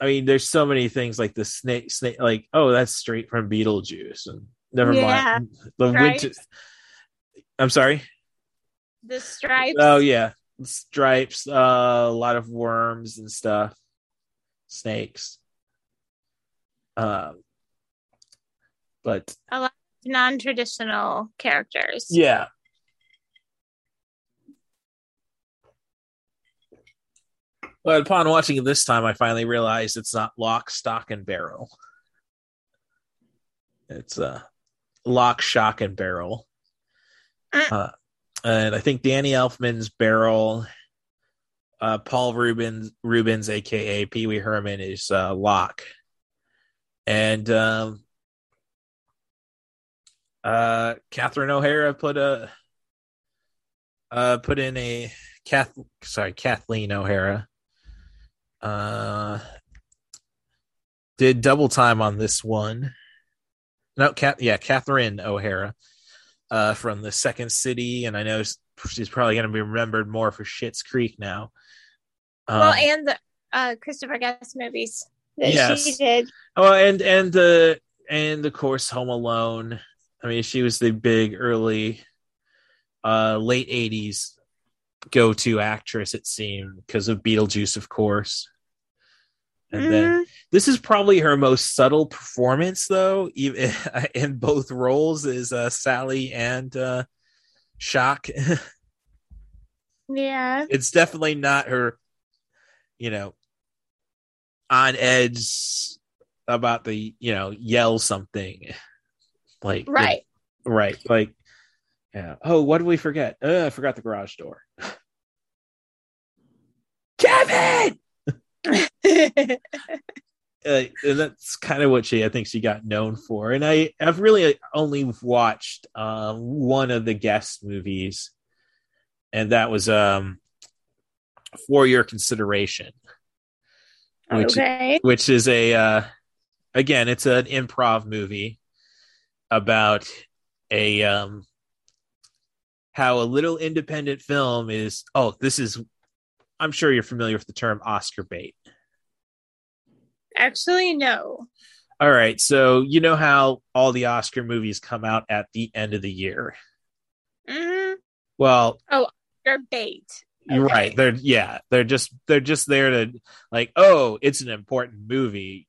I mean, there's so many things like the snake, snake, like oh, that's straight from Beetlejuice, and never Yeah, mind the winter. I'm sorry. the stripes. Oh yeah, stripes, uh, a lot of worms and stuff, snakes. Um, but a lot of non-traditional characters. yeah, but upon watching it this time, I finally realized it's not lock, stock, and barrel. It's uh, lock, shock, and barrel. Uh, and I think Danny Elfman's barrel, uh, Paul Reubens, Reubens, aka Pee Wee Herman, is uh, lock, and um, uh, Catherine O'Hara put a uh, put in a Kath, sorry, Kathleen O'Hara, uh, did double time on this one. No, Cat, yeah, Catherine O'Hara uh, from the Second City, and I know she's probably going to be remembered more for Schitt's Creek now. Um, well, and the uh, Christopher Guest movies that Yes. she did. oh, and and the and of course Home Alone. I mean, she was the big early, uh, late '80s go-to actress. It seemed because of Beetlejuice, of course. And then this is probably her most subtle performance, though, even in both roles, is uh, Sally and uh, Shock. Yeah. it's definitely not her, you know, on edge about the, you know, yell something like Right. right, like, yeah. Oh, what did we forget? Uh, I forgot the garage door. Kevin. uh, and that's kind of what she I think she got known for. And I I've really only watched um, one of the guest movies, and that was um for your consideration, which Okay. which is a uh, again it's an improv movie about a um how a little independent film is oh this is I'm sure you're familiar with the term Oscar bait. Actually, no. All right, so you know how all the Oscar movies come out at the end of the year. hmm Well, Oh, you're bait. you're right. They're yeah, they're just they're just there to like, oh, it's an important movie.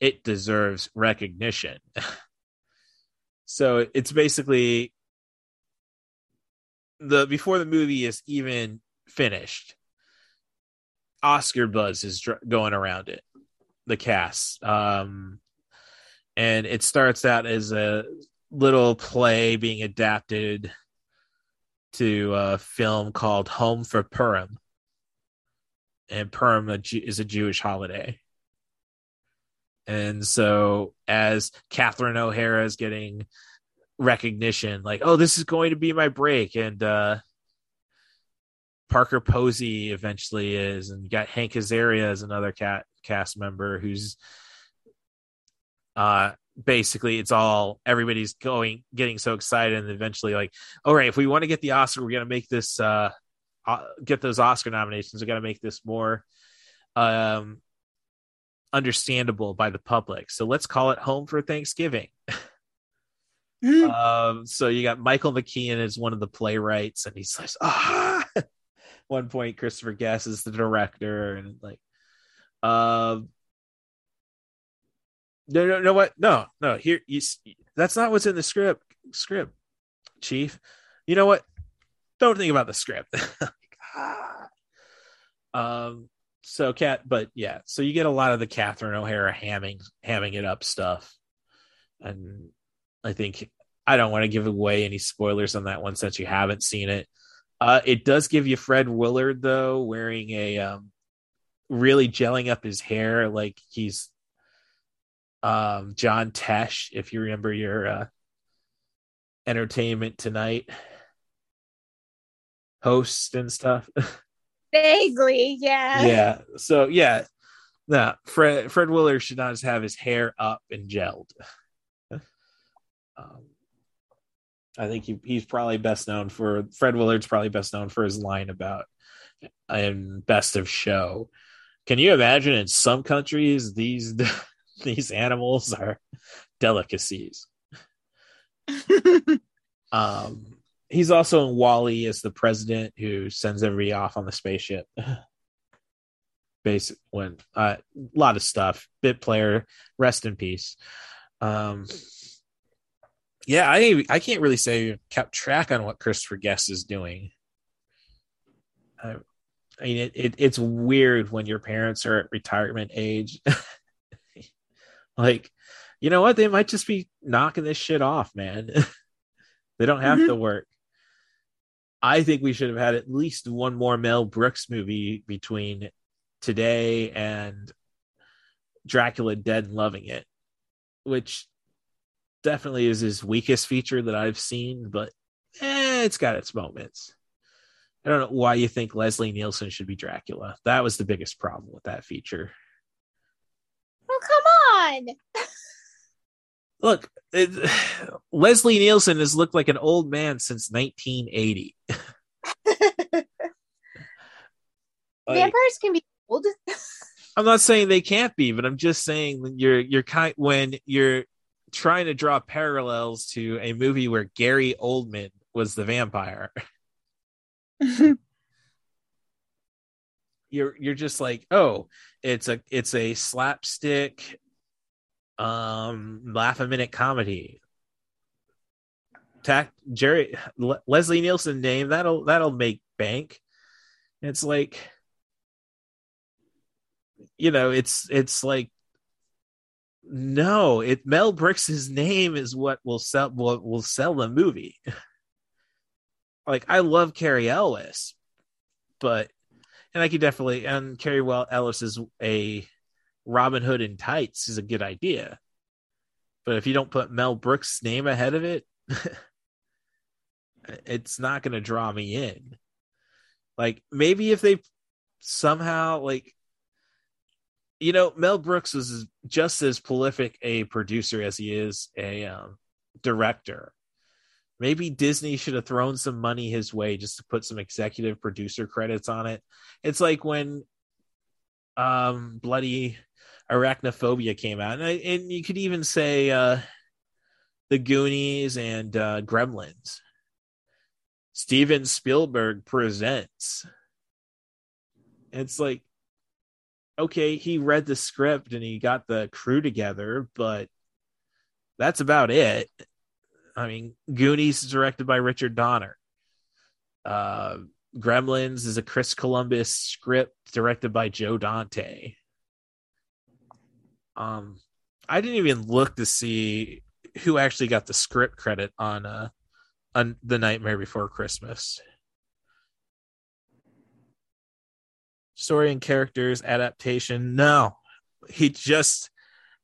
It deserves recognition. so it's basically the before the movie is even finished, Oscar buzz is dr- going around it. The cast, um, and it starts out as a little play being adapted to a film called Home for Purim, and Purim is a Jewish holiday. And so, as Catherine O'Hara is getting recognition, like, oh, this is going to be my break, and uh, Parker Posey eventually is, and you got Hank Azaria as another cat cast member who's uh basically it's all everybody's going getting so excited and eventually like all right if we want to get the oscar we're going to make this uh, uh get those oscar nominations we got to make this more um understandable by the public. So let's call it Home for Thanksgiving. um, so you got Michael McKean as one of the playwrights, and he's like, ah. one point, Christopher Guest is the director, and like, um, no, no, no, what? No, no. Here, you, that's not what's in the script. Script, Chief. You know what? Don't think about the script. um. So, cat, but yeah. So you get a lot of the Catherine O'Hara hamming, hamming it up stuff, and I think I don't want to give away any spoilers on that one since you haven't seen it. Uh, it does give you Fred Willard though, wearing a um, really gelling up his hair like he's um, John Tesh, if you remember your uh, Entertainment Tonight host and stuff. Vaguely, yeah. Yeah. So yeah, no, Fred Fred Willard should not just have his hair up and gelled. Um, I think he, he's probably best known for Fred Willard's probably best known for his line about in Best of Show. Can you imagine in some countries these these animals are delicacies? um he's also in WALL-E as the president who sends everybody off on the spaceship. Basic when uh, a lot of stuff. Bit player, rest in peace. Um, yeah, I I can't really say kept track on what Christopher Guest is doing. I, I mean, it, it it's weird when your parents are at retirement age. like, you know what? They might just be knocking this shit off, man. they don't have mm-hmm. to work. I think we should have had at least one more Mel Brooks movie between today and Dracula Dead and Loving It, which definitely is his weakest feature that I've seen, but eh, it's got its moments. I don't know why you think Leslie Nielsen should be Dracula. That was the biggest problem with that feature. Oh, come on. Look, it, Leslie Nielsen has looked like an old man since 1980. like, Vampires can be old. I'm not saying they can't be, but I'm just saying you're you're kind when you're trying to draw parallels to a movie where Gary Oldman was the vampire. you're you're just like, oh, it's a it's a slapstick um laugh a minute comedy tack jerry Le- leslie nielsen name that'll that'll make bank it's like you know it's it's like no it mel brooks's name is what will sell what will sell the movie like i love cary elwes but and i could definitely and cary well elwes is a Robin Hood in tights is a good idea. But if you don't put Mel Brooks' name ahead of it, it's not going to draw me in. Like maybe if they somehow like you know Mel Brooks was just as prolific a producer as he is a um, director. Maybe Disney should have thrown some money his way just to put some executive producer credits on it. It's like when um bloody Arachnophobia came out, and, I, and you could even say uh, the Goonies and uh, Gremlins. Steven Spielberg presents. It's like, okay, he read the script and he got the crew together, but that's about it. I mean, Goonies is directed by Richard Donner. Uh, Gremlins is a Chris Columbus script directed by Joe Dante. Um, I didn't even look to see who actually got the script credit on uh on the Nightmare Before Christmas. Story and characters adaptation. No, he just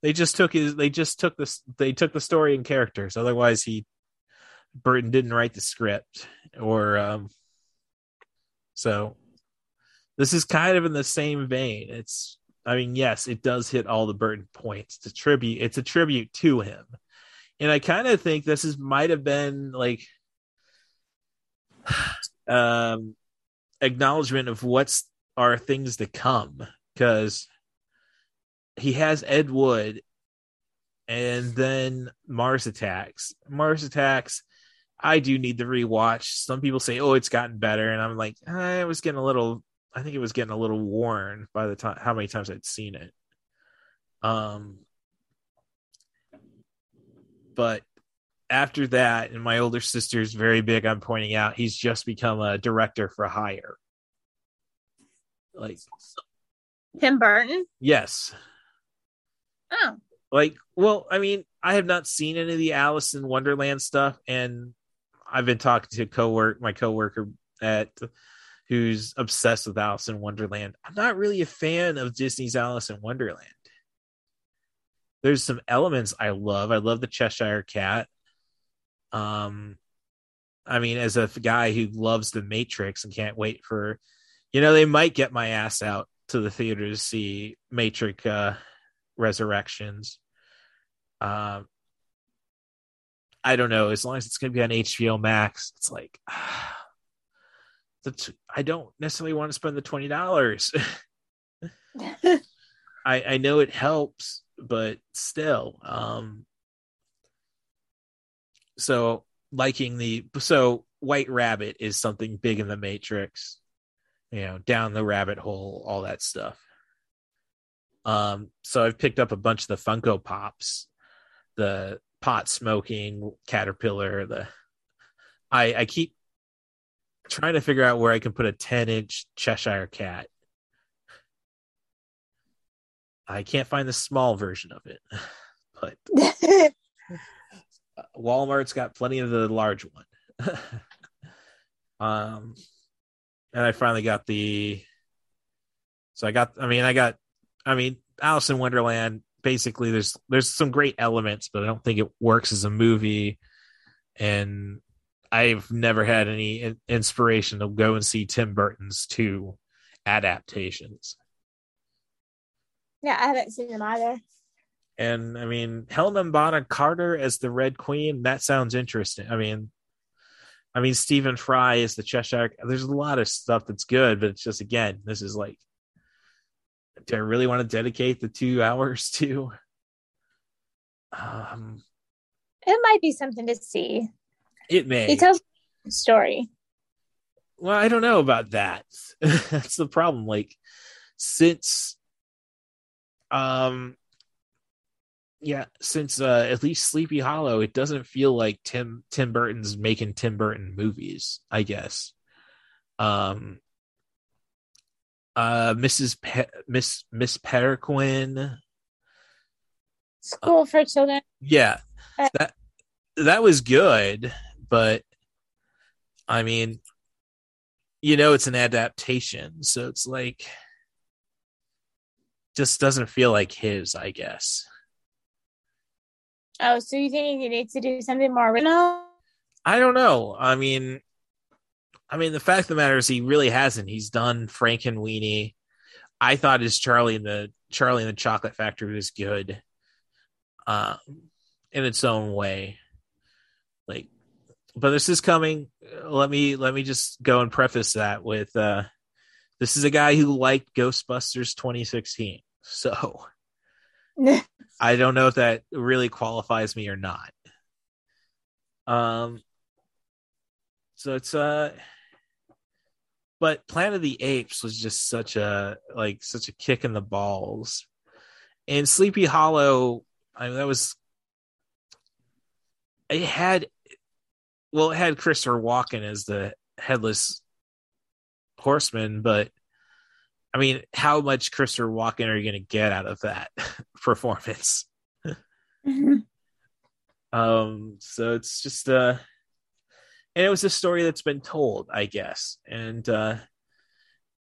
they just took his they just took this they took the story and characters. Otherwise, he Burton didn't write the script or um. So this is kind of in the same vein. It's I mean, yes, it does hit all the Burton points. It's a tribute. It's a tribute to him, and I kind of think this is might have been like um acknowledgement of what's are things to come because he has Ed Wood, and then Mars Attacks. Mars Attacks. I do need to rewatch. Some people say, "Oh, it's gotten better," and I'm like, eh, "I was getting a little." I think it was getting a little worn by the time how many times I'd seen it. Um, but after that, and my older sister's very big on pointing out, he's just become a director for hire. Like Tim Burton. Yes. Oh. Like, well, I mean, I have not seen any of the Alice in Wonderland stuff, and I've been talking to coworker my coworker at who's obsessed with Alice in Wonderland. I'm not really a fan of Disney's Alice in Wonderland. There's some elements I love. I love the Cheshire Cat. Um, I mean, as a guy who loves the Matrix and can't wait for, you know, they might get my ass out to the theater to see Matrix uh, Resurrections. Um, I don't know. As long as it's going to be on HBO Max, it's like, the I don't necessarily want to spend the twenty dollars. I I know it helps, but still, um, so liking the so White Rabbit is something big in the Matrix, you know, down the rabbit hole, all that stuff. Um, so I've picked up a bunch of the Funko Pops, the pot smoking caterpillar. The I I keep trying to figure out where I can put a ten inch Cheshire cat. I can't find the small version of it, but Walmart's got plenty of the large one. um, and I finally got the. So I got. I mean, I got. I mean, Alice in Wonderland. Basically, there's there's some great elements, but I don't think it works as a movie. And I've never had any inspiration to go and see Tim Burton's two adaptations. Yeah, I haven't seen them either. And I mean, Helena Bonham Carter as the Red Queen, that sounds interesting. I mean, I mean, Stephen Fry is the Cheshire. There's a lot of stuff that's good, but it's just again, this is like, do I really want to dedicate the two hours to? Um, it might be something to see. It may. He tells a story. Well, I don't know about that. that's the problem. Like, since um yeah since uh at least sleepy hollow it doesn't feel like tim tim burton's making tim burton movies i guess. Um uh mrs Pe- miss miss peregrine school for children. Yeah that that was good but i mean you know it's an adaptation so it's like just doesn't feel like his i guess Oh, so you think he needs to do something more original? I don't know. I mean, I mean, the fact of the matter is, he really hasn't. He's done Frankenweenie. I thought his Charlie and the Charlie and the Chocolate Factory was good, um, in its own way. Like, but this is coming. Let me let me just go and preface that with, uh, this is a guy who liked Ghostbusters 2016, so. I don't know if that really qualifies me or not. Um so it's uh but Planet of the Apes was just such a like such a kick in the balls. And Sleepy Hollow, I mean that was it had well it had Christopher Walken as the headless horseman, but I mean, how much Christopher Walken are you going to get out of that performance? mm-hmm. Um, so it's just uh, and it was a story that's been told, I guess, and uh,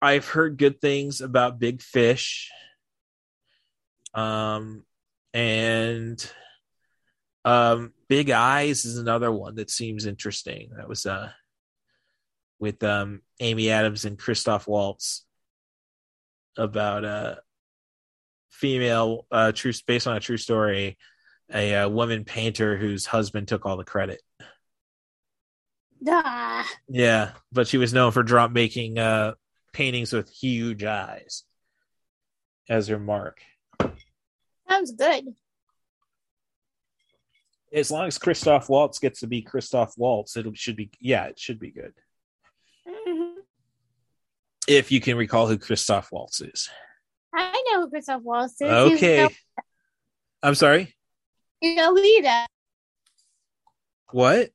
I've heard good things about Big Fish, um, and um, Big Eyes is another one that seems interesting. That was uh, with um, Amy Adams and Christoph Waltz about a female uh true based on a true story a, a woman painter whose husband took all the credit Ah. yeah but she was known for drop making uh paintings with huge eyes as her mark Sounds good. As long as Christoph Waltz gets to be Christoph Waltz, it should be yeah, it should be good. If you can recall who Christoph Waltz is. I know who Christoph Waltz is. Okay. I'm sorry. in Alita. What?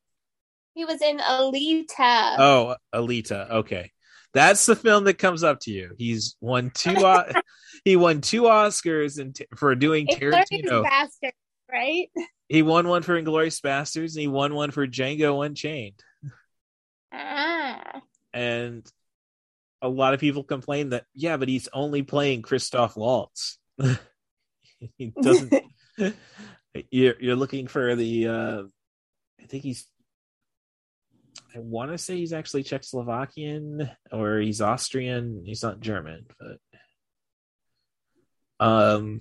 He was in Alita. Oh, Alita. Okay. That's the film that comes up to you. He's won two o- he won two Oscars and for doing Tarantino. Bastard, right? He won one for Inglourious Basterds and he won one for Django Unchained. Ah. And a lot of people complain that yeah, but he's only playing Christoph Waltz. he doesn't you're you're looking for the uh I think he's I want to say he's actually Czechoslovakian or he's Austrian. He's not German, but um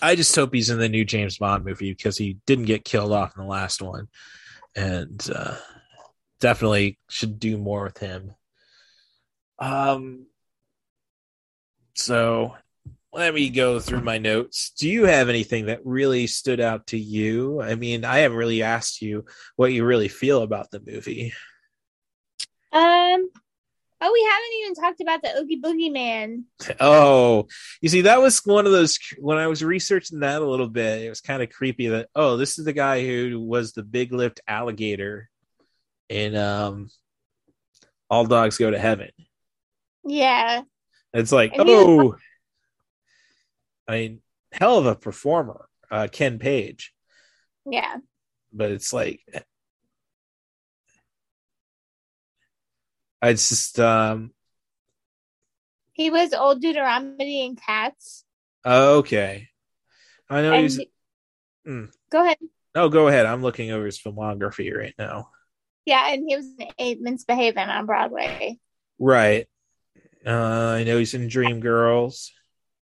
I just hope he's in the new James Bond movie because he didn't get killed off in the last one. And uh definitely should do more with him. Um so let me go through my notes. Do you have anything that really stood out to you? I mean, I haven't really asked you what you really feel about the movie. Um. Oh, we haven't even talked about the Oogie Boogie Man. Oh, you see, that was one of those when I was researching that a little bit, it was kind of creepy that, oh, this is the guy who was the big lipped alligator in um All Dogs Go to Heaven. Yeah. It's like, And oh, I mean, hell of a performer, uh, Ken Page. Yeah. But it's like, I just, um, He was old Deuteronomy and Cats. okay. I know And he's. Mm. Go ahead. Oh, go ahead. I'm looking over his filmography right now. Yeah, and he was in Ain't Misbehavin' on Broadway. Right. Uh, I know he's in Dreamgirls.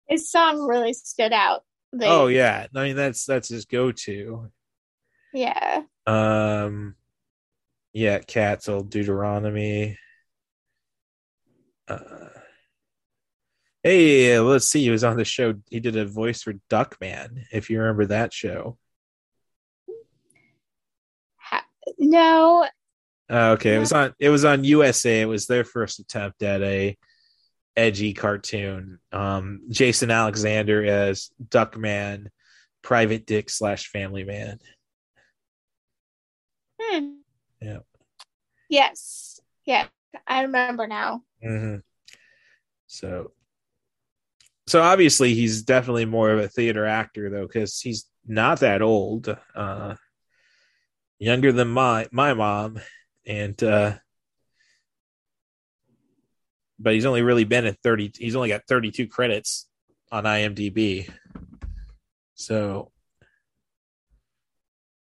His song really stood out. Like, Oh yeah, I mean that's that's his go-to. yeah. Um, yeah, Cats, old Deuteronomy. Uh, hey, let's see. He was on the show. He did a voice for Duckman, if you remember that show. No, Uh, okay, it was on. It was on USA. It was their first attempt at a edgy cartoon. Um, Jason Alexander as Duckman, Private Dick slash Family Man. Hmm. Yeah. Yes. Yeah. I remember now. hmm So, so obviously he's definitely more of a theater actor though, because he's not that old. Uh, younger than my my mom, and uh, but he's only really been at thirty. He's only got thirty two credits on IMDb. So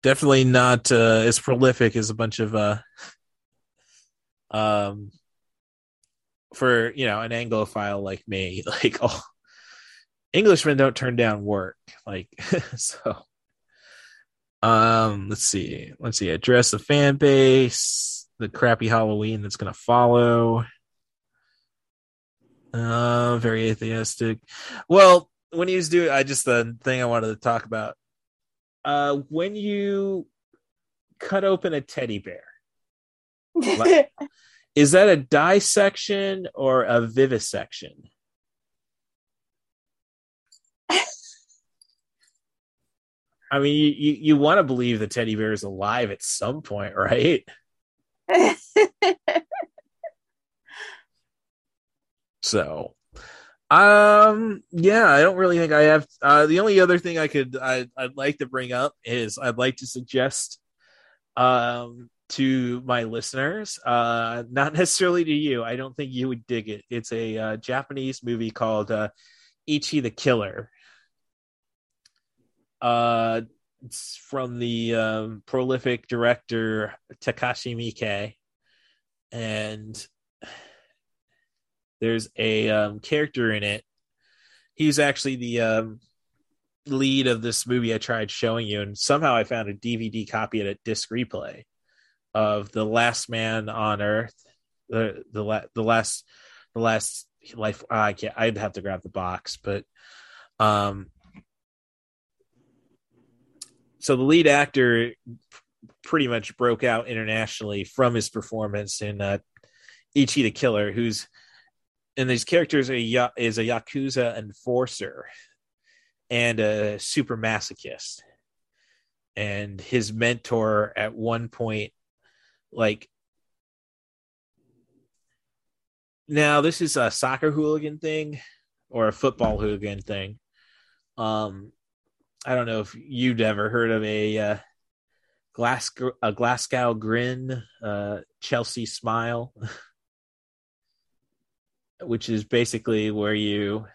definitely not uh, as prolific as a bunch of uh, um for you know an anglophile like me like oh englishmen don't turn down work like so um let's see let's see address the fan base the crappy halloween that's gonna follow uh very atheistic well when he was doing i just the thing i wanted to talk about uh when you cut open a teddy bear Like- is that a dissection or a vivisection? I mean, you, you, you want to believe the teddy bear is alive at some point, right? So, um, yeah, I don't really think I have. Uh, the only other thing I could I, I'd like to bring up is I'd like to suggest, um, to my listeners, uh, not necessarily to you. I don't think you would dig it. It's a uh, Japanese movie called uh, Ichi the Killer. Uh, it's from the um, prolific director Takashi Miike, and there's a um, character in it. He's actually the um, lead of this movie I tried showing you, and somehow I found a DVD copy at a disc replay of the Last Man on Earth, the the la- the last the last life. I can't. I'd have to grab the box, but um, so the lead actor pretty much broke out internationally from his performance in uh, Ichi the Killer, who's and these characters are is a yakuza enforcer and a super masochist, and his mentor at one point, like. Now this is a soccer hooligan thing, or a football hooligan thing. Um, I don't know if you'd ever heard of a uh, Glasgow a Glasgow grin, uh, Chelsea smile, which is basically where you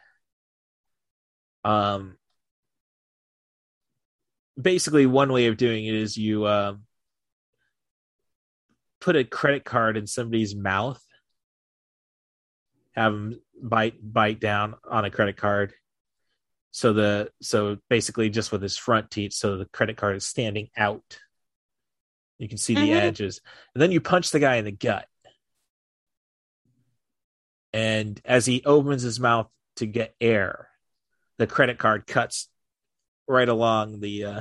um basically one way of doing it is you um put a credit card in somebody's mouth have them bite bite down on a credit card. So the so basically just with his front teeth so the credit card is standing out. You can see mm-hmm. the edges. And then you punch the guy in the gut and as he opens his mouth to get air the credit card cuts right along the uh,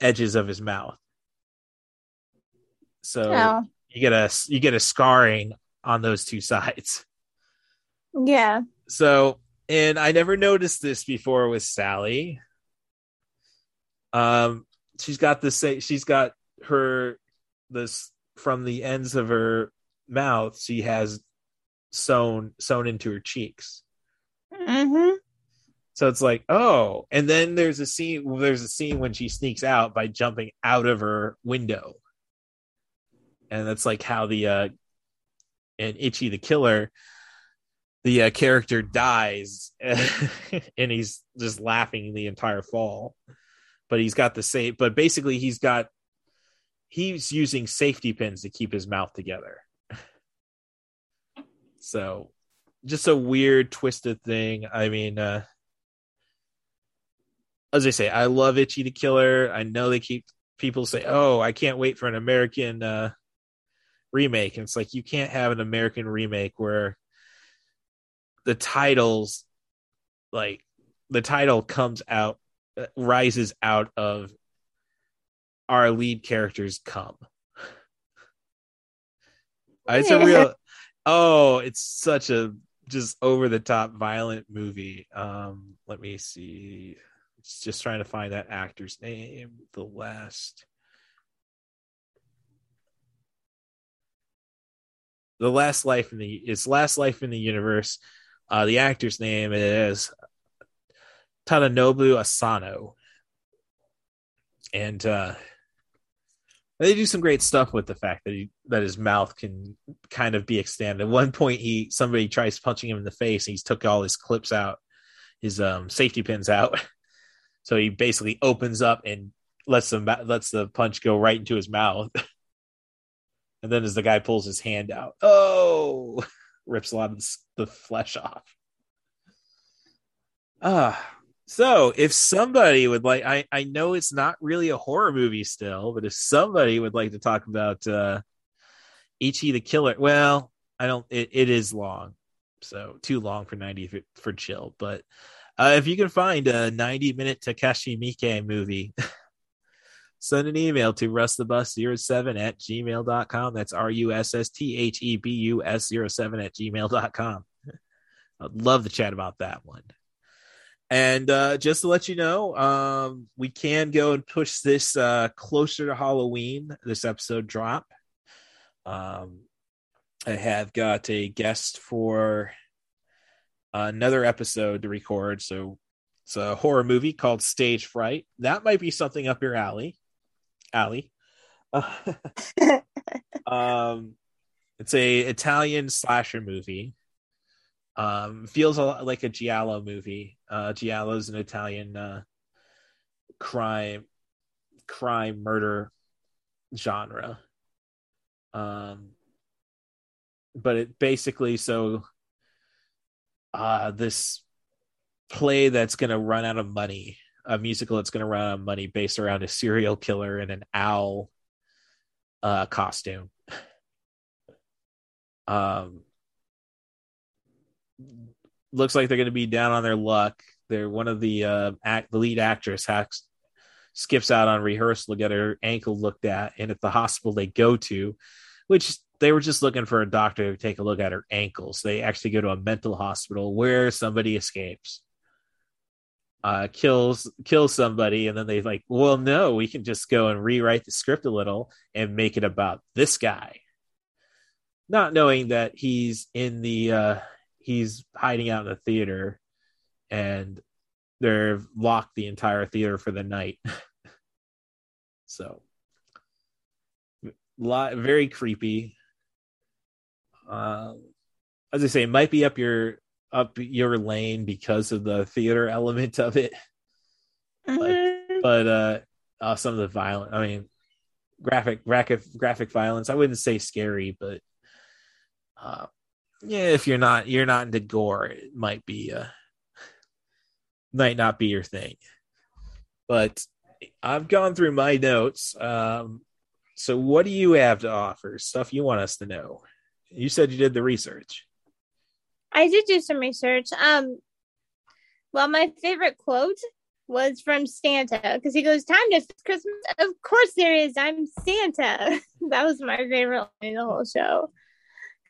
edges of his mouth so oh. you get a you get a scarring on those two sides yeah so and I never noticed this before with Sally. Um, she's got the say she's got her this from the ends of her mouth. She has sewn sewn into her cheeks. Mm-hmm. So it's like, oh, and then there's a scene. There's a scene when she sneaks out by jumping out of her window, and that's like how the uh, and Ichi the killer the uh, character dies and he's just laughing the entire fall but he's got the same but basically he's got he's using safety pins to keep his mouth together so just a weird twisted thing. I mean uh as i say i love Ichi the killer. I know they keep people say oh i can't wait for an american uh remake. And it's like you can't have an american remake where the titles like the title comes out uh, rises out of our lead characters come it's a real oh it's such a just over the top violent movie. Um let me see. Just trying to find that actor's name. The last. The last life in the it's last life in the universe. Uh, the actor's name is Tadanobu Asano. And uh, they do some great stuff with the fact that he that his mouth can kind of be extended. At one point, he somebody tries punching him in the face, and he's took all his clips out, his um, safety pins out. So he basically opens up and lets them lets the punch go right into his mouth. and then as the guy pulls his hand out, oh rips a lot of the flesh off. Ah, so if somebody would like, I I know it's not really a horror movie still, but if somebody would like to talk about uh Ichi the Killer, well, I don't. It, it is long, so too long for ninety for, for chill. But uh, if you can find a ninety minute Takashi Miike movie. send an email to russthebus07 at gmail.com. That's R U S S T H E B U S 07 at gmail.com. I'd love to chat about that one. And uh, just to let you know, um, we can go and push this uh, closer to Halloween, this episode drop. Um, I have got a guest for another episode to record. So it's a horror movie called Stage Fright. That might be something up your alley alley. um, it's a Italian slasher movie. Um, feels a lot like a giallo movie. Uh, giallo is an Italian uh, crime, crime murder genre. Um, but it basically so uh, this play that's going to run out of money a musical that's going to run out of money based around a serial killer in an owl uh, costume. Um, looks like they're going to be down on their luck. They're one of the uh, act the lead actress skips out on rehearsal to get her ankle looked at, and at the hospital they go to, which they were just looking for a doctor to take a look at her ankles. They actually go to a mental hospital where somebody escapes, uh, kills kills somebody, and then they like, well, no, we can just go and rewrite the script a little and make it about this guy, not knowing that he's in the uh, he's hiding out in the theater, and they're locked the entire theater for the night. so, lot very creepy uh, as I say, it might be up your up your lane because of the theater element of it. Mm-hmm. But, but uh, uh, some of the violent, I mean, graphic graphic graphic violence. I wouldn't say scary, but uh, yeah, if you're not you're not into gore, it might be uh, might not be your thing. But I've gone through my notes. Um, so what do you have to offer? Stuff you want us to know? You said you did the research. I did do some research. Um, well, my favorite quote was from Santa because he goes, "Time to Christmas." Of course, there is. I'm Santa. that was my favorite line in the whole show.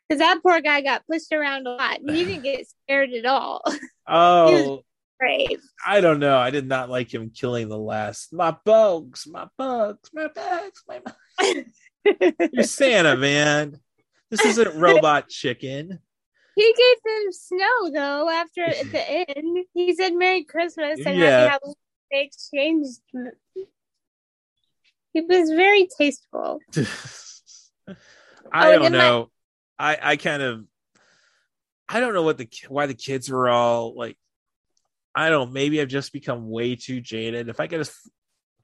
Because that poor guy got pushed around a lot. He didn't get scared at all. Oh, brave. I don't know. I did not like him killing the last. My bugs, my bugs, my bugs, my. Bugs. You're Santa, man. This isn't robot chicken. He gave them snow though. After at the end, he said "Merry Christmas" and Yeah. how they exchanged. He was very tasteful. I Oh, don't then my- know. I I kind of I don't know what the why the kids were all like. I don't. Maybe I've just become way too jaded. If I get a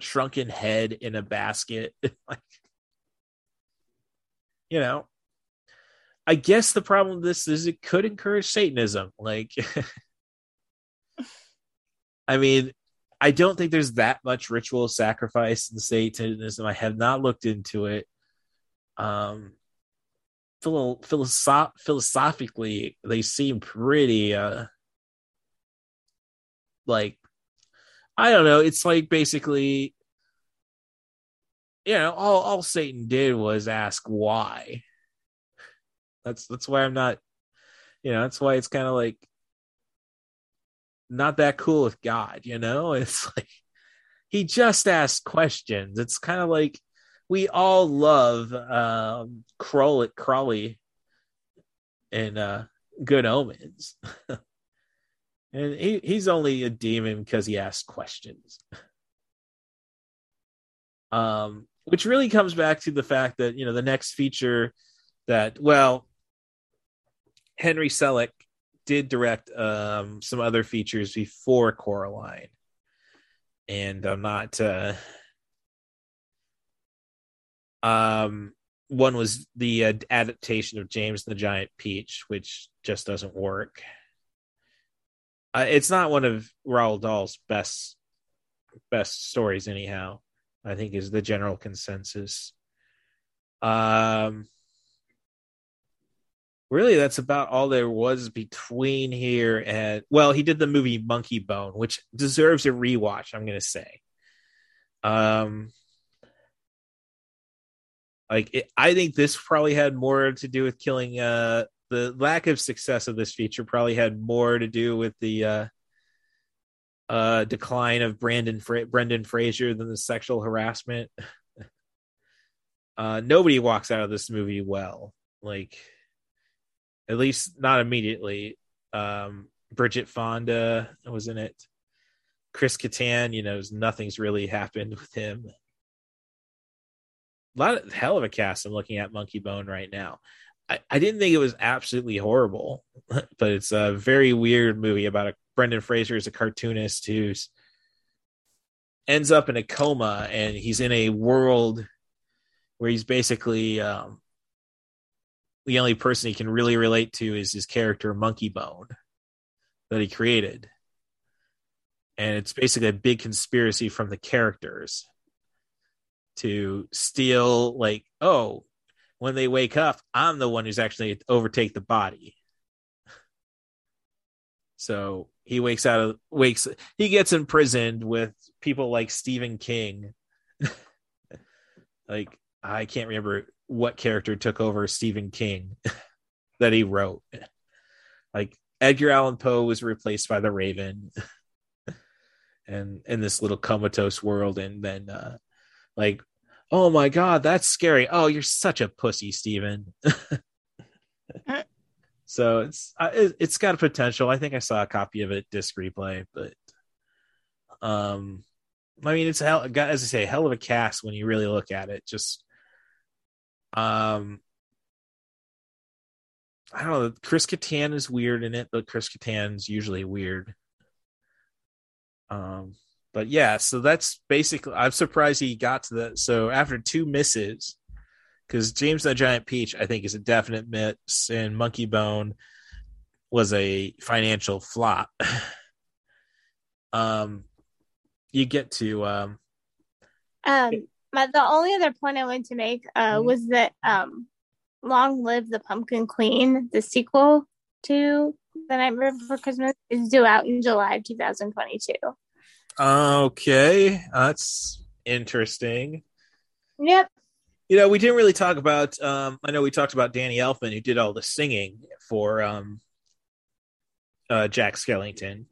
shrunken head in a basket, like you know, I guess the problem with this is it could encourage Satanism. Like, I mean, I don't think there's that much ritual sacrifice in Satanism. I have not looked into it. Um, philo- philosoph- philosophically, they seem pretty, uh, like, I don't know. It's like basically, you know, all all Satan did was ask why. That's that's why I'm not, you know, that's why it's kind of like not that cool with God, you know? It's like he just asked questions. It's kind of like we all love um Crowley Crawley and uh Good Omens. and he, he's only a demon because he asks questions. Um which really comes back to the fact that, you know, the next feature that well Henry Selick did direct um, some other features before Coraline, and I'm not. Uh, um, one was the uh, adaptation of James the Giant Peach, which just doesn't work. Uh, it's not one of Roald Dahl's best best stories, anyhow. I think is the general consensus. Um, really that's about all there was between here and well he did the movie Monkeybone which deserves a rewatch i'm gonna say um like it, i think this probably had more to do with killing uh the lack of success of this feature probably had more to do with the uh uh decline of brandon Fra- brendan fraser than the sexual harassment uh nobody walks out of this movie well like at least not immediately. Um, Bridget Fonda was in it. Chris Kattan, you know, nothing's really happened with him. A lot of hell of a cast. I'm looking at Monkeybone right now. I, I didn't think it was absolutely horrible, but it's a very weird movie about a Brendan Fraser is a cartoonist who's ends up in a coma and he's in a world where he's basically um, the only person he can really relate to is his character Monkeybone that he created. And it's basically a big conspiracy from the characters to steal like, oh, when they wake up, I'm the one who's actually overtake the body. So he wakes out of wakes he gets imprisoned with people like Stephen King. like I can't remember what character took over Stephen King that he wrote. Like Edgar Allan Poe was replaced by the Raven. and in this little comatose world and then uh like oh my god that's scary. Oh you're such a pussy steven. So it's uh, it, it's got a potential. I think i saw a copy of it disc replay but um i mean it's a hell as i say hell of a cast when you really look at it. Just um i don't know chris Kattan is weird in it but chris Kattan's usually weird. Um, but yeah, so that's basically. I'm surprised he got to that. So after two misses, because James the Giant Peach, I think, is a definite miss, and Monkeybone was a financial flop. um, you get to um, um, my, the only other point I wanted to make uh mm-hmm. was that um, Long Live the Pumpkin Queen, the sequel to The Nightmare Before Christmas, is due out in July 2022. Okay, that's interesting. Yep. You know, we didn't really talk about. Um, I know we talked about Danny Elfman, who did all the singing for um, uh, Jack Skellington.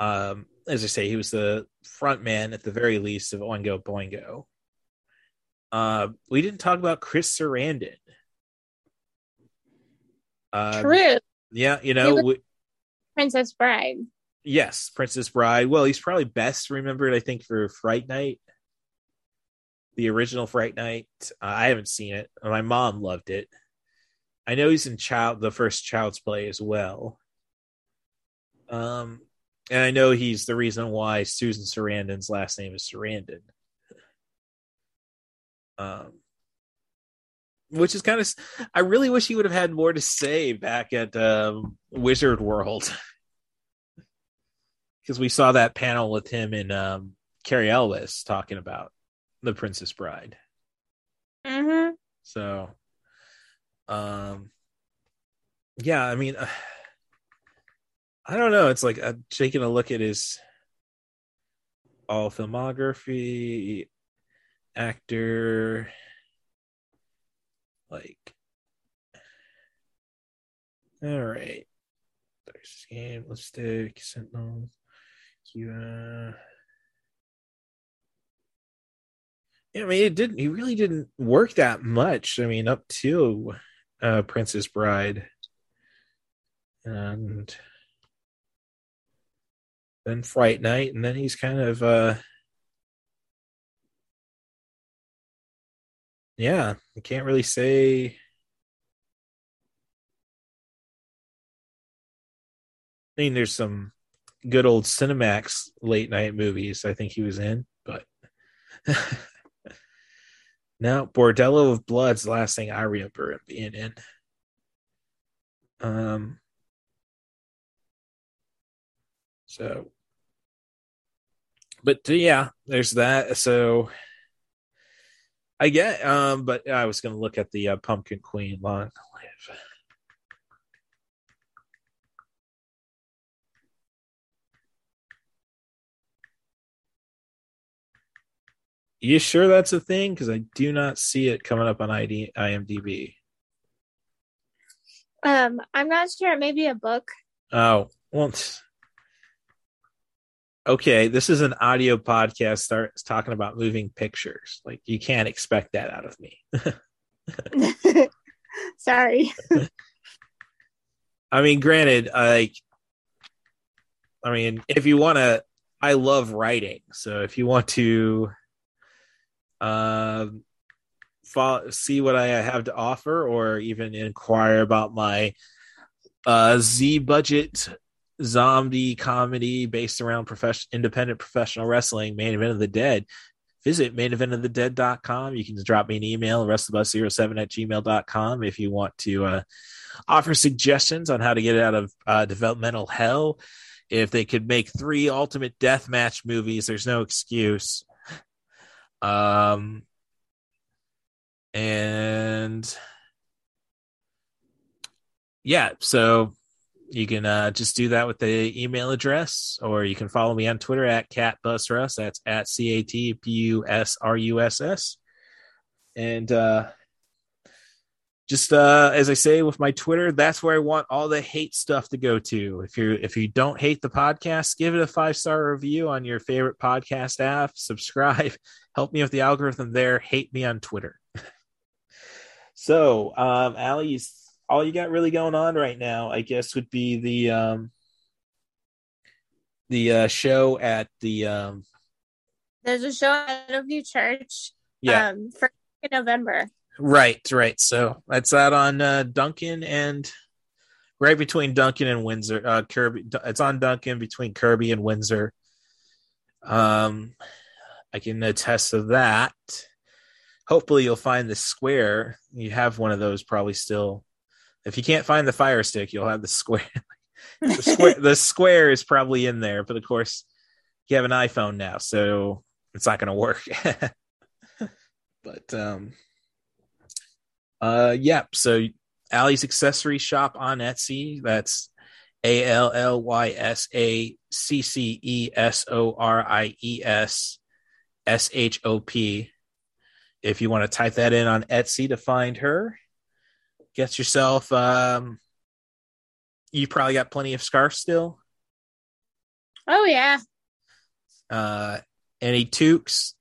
Um, as I say, he was the front man at the very least of Oingo Boingo. Uh, we didn't talk about Chris Sarandon. Um, True. Yeah, you know, we, Princess Bride. Yes, Princess Bride. Well, he's probably best remembered, I think, for Fright Night, the original Fright Night. Uh, I haven't seen it. My mom loved it. I know he's in Child, the first Child's Play as well. Um, and I know he's the reason why Susan Sarandon's last name is Sarandon. Um, which is kind of, I really wish he would have had more to say back at um, Wizard World. because we saw that panel with him and um, Cary Elwes talking about the Princess Bride. Mm-hmm. So, um, yeah, I mean, uh, I don't know. It's like uh, taking a look at his all filmography, actor, like, all right. There's game, lipstick, sentinel. Yeah. Yeah, I mean, it didn't. He really didn't work that much. I mean, up to uh, Princess Bride, and then Fright Night, and then he's kind of, uh, yeah, I can't really say. I mean, there's some good old Cinemax late night movies. I think he was in, but now Bordello of Blood's the last thing I remember him being in. Um. So, but yeah, there's that. So, I get. Um, but I was going to look at the uh, Pumpkin Queen long live. You sure that's a thing? Because I do not see it coming up on ID, IMDb. Um, I'm not sure. It may be a book. Oh, well. Okay, this is an audio podcast. Starts talking about moving pictures. Like you can't expect that out of me. Sorry. I mean, granted, like, I mean, if you want to, I love writing. So if you want to uh, follow, see what I have to offer, or even inquire about my uh, Z budget zombie comedy based around profession, independent professional wrestling, Main Event of the Dead, visit maineventofthedead.com. You can drop me an email, russthebus07 at gmail.com if you want to uh, offer suggestions on how to get out of uh, developmental hell. If they could make three ultimate death match movies, there's no excuse. Um, and yeah, so you can uh, just do that with the email address, or you can follow me on Twitter at catbusruss. That's at c a t p u s r u s s. And uh, just uh, as I say with my Twitter, that's where I want all the hate stuff to go to. If you if you don't hate the podcast, give it a five star review on your favorite podcast app. Subscribe, help me with the algorithm there. Hate me on Twitter. so, um, Allie's all you got really going on right now, I guess, would be the um, the uh, show at the um, There's a show at View Church. Yeah. Um, for November. Right, right. So that's out on uh, Duncan and right between Duncan and Windsor. Uh, Kirby. It's on Duncan between Kirby and Windsor. Um, I can attest to that. Hopefully, you'll find the square. You have one of those probably still. If you can't find the fire stick, you'll have the square. the square. the square is probably in there, but of course, you have an iPhone now, so it's not going to work. but um uh, yep. So Allie's accessory shop on Etsy. That's A L L Y S A C C E S O R I E S S H O P. If you want to type that in on Etsy to find her, get yourself. Um, you probably got plenty of scarves still. Oh yeah. Uh, any toques?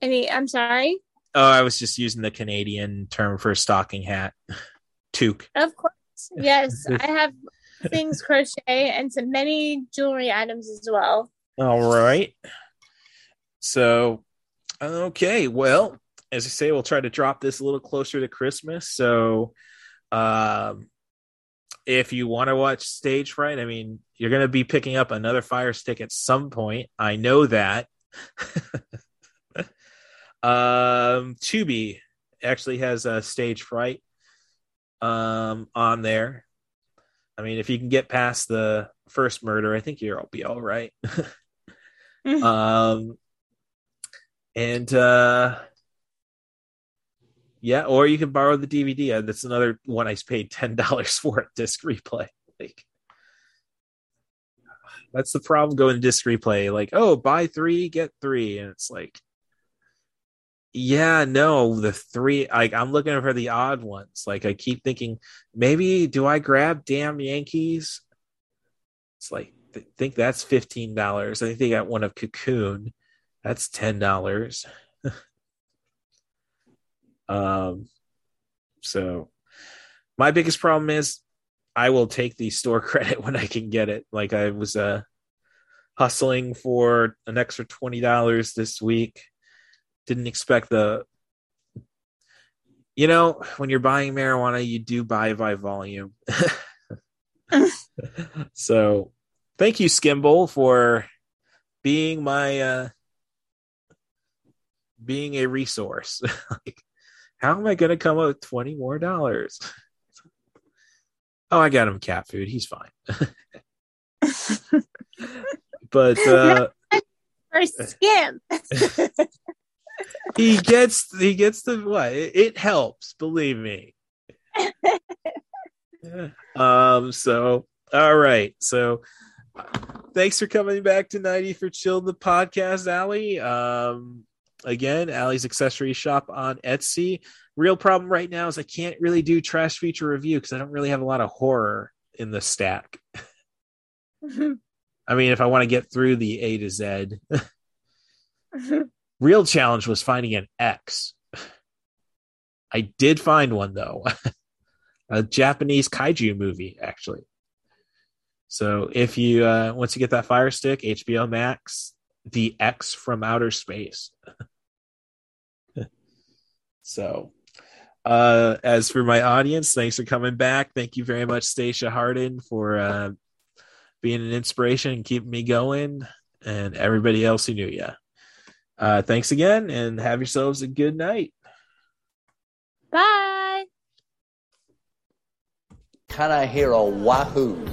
Any? I'm sorry. Oh, I was just using the Canadian term for a stocking hat. Toque. Of course. Yes, I have things crochet and some many jewelry items as well. All right. So, okay. Well, as I say, we'll try to drop this a little closer to Christmas. So, um, if you want to watch Stage Fright, I mean, you're going to be picking up another Fire Stick at some point. I know that. Um, Tubi actually has a stage fright um on there. I mean, if you can get past the first murder, I think you'll be all right. um, and uh, yeah, or you can borrow the DVD. Uh, that's another one I paid ten dollars for at Disc Replay. Like, that's the problem going to Disc Replay. Like, oh, buy three get three, and it's like, yeah, no, the three like I'm looking for the odd ones. Like I keep thinking, maybe do I grab damn Yankees? It's like I think that's fifteen dollars. I think they got one of Cocoon. That's ten dollars. um so my biggest problem is I will take the store credit when I can get it. Like I was uh hustling for an extra twenty dollars this week didn't expect the you know when you're buying marijuana you do buy by volume. So thank you skimble for being my uh being a resource. Like how am i gonna come up with 20 more dollars? Oh i got him cat food. He's fine. But uh for skim he gets he gets the what? It, it helps believe me. Um so all right. So thanks for coming back to 90 for chill the podcast Allie. um again Allie's accessory shop on etsy. Real problem right now is i can't really do trash feature review because i don't really have a lot of horror in the stack. I mean if i want to get through the a to z Real challenge was finding an X. I did find one though. a Japanese kaiju movie, actually. So if you uh once you get that fire stick, HBO Max, the X from outer space. so uh as for my audience, thanks for coming back. Thank you very much, Stacia Hardin, for uh being an inspiration and keeping me going, and everybody else who knew you. Uh, thanks again and have yourselves a good night. Bye. Can I hear a wahoo?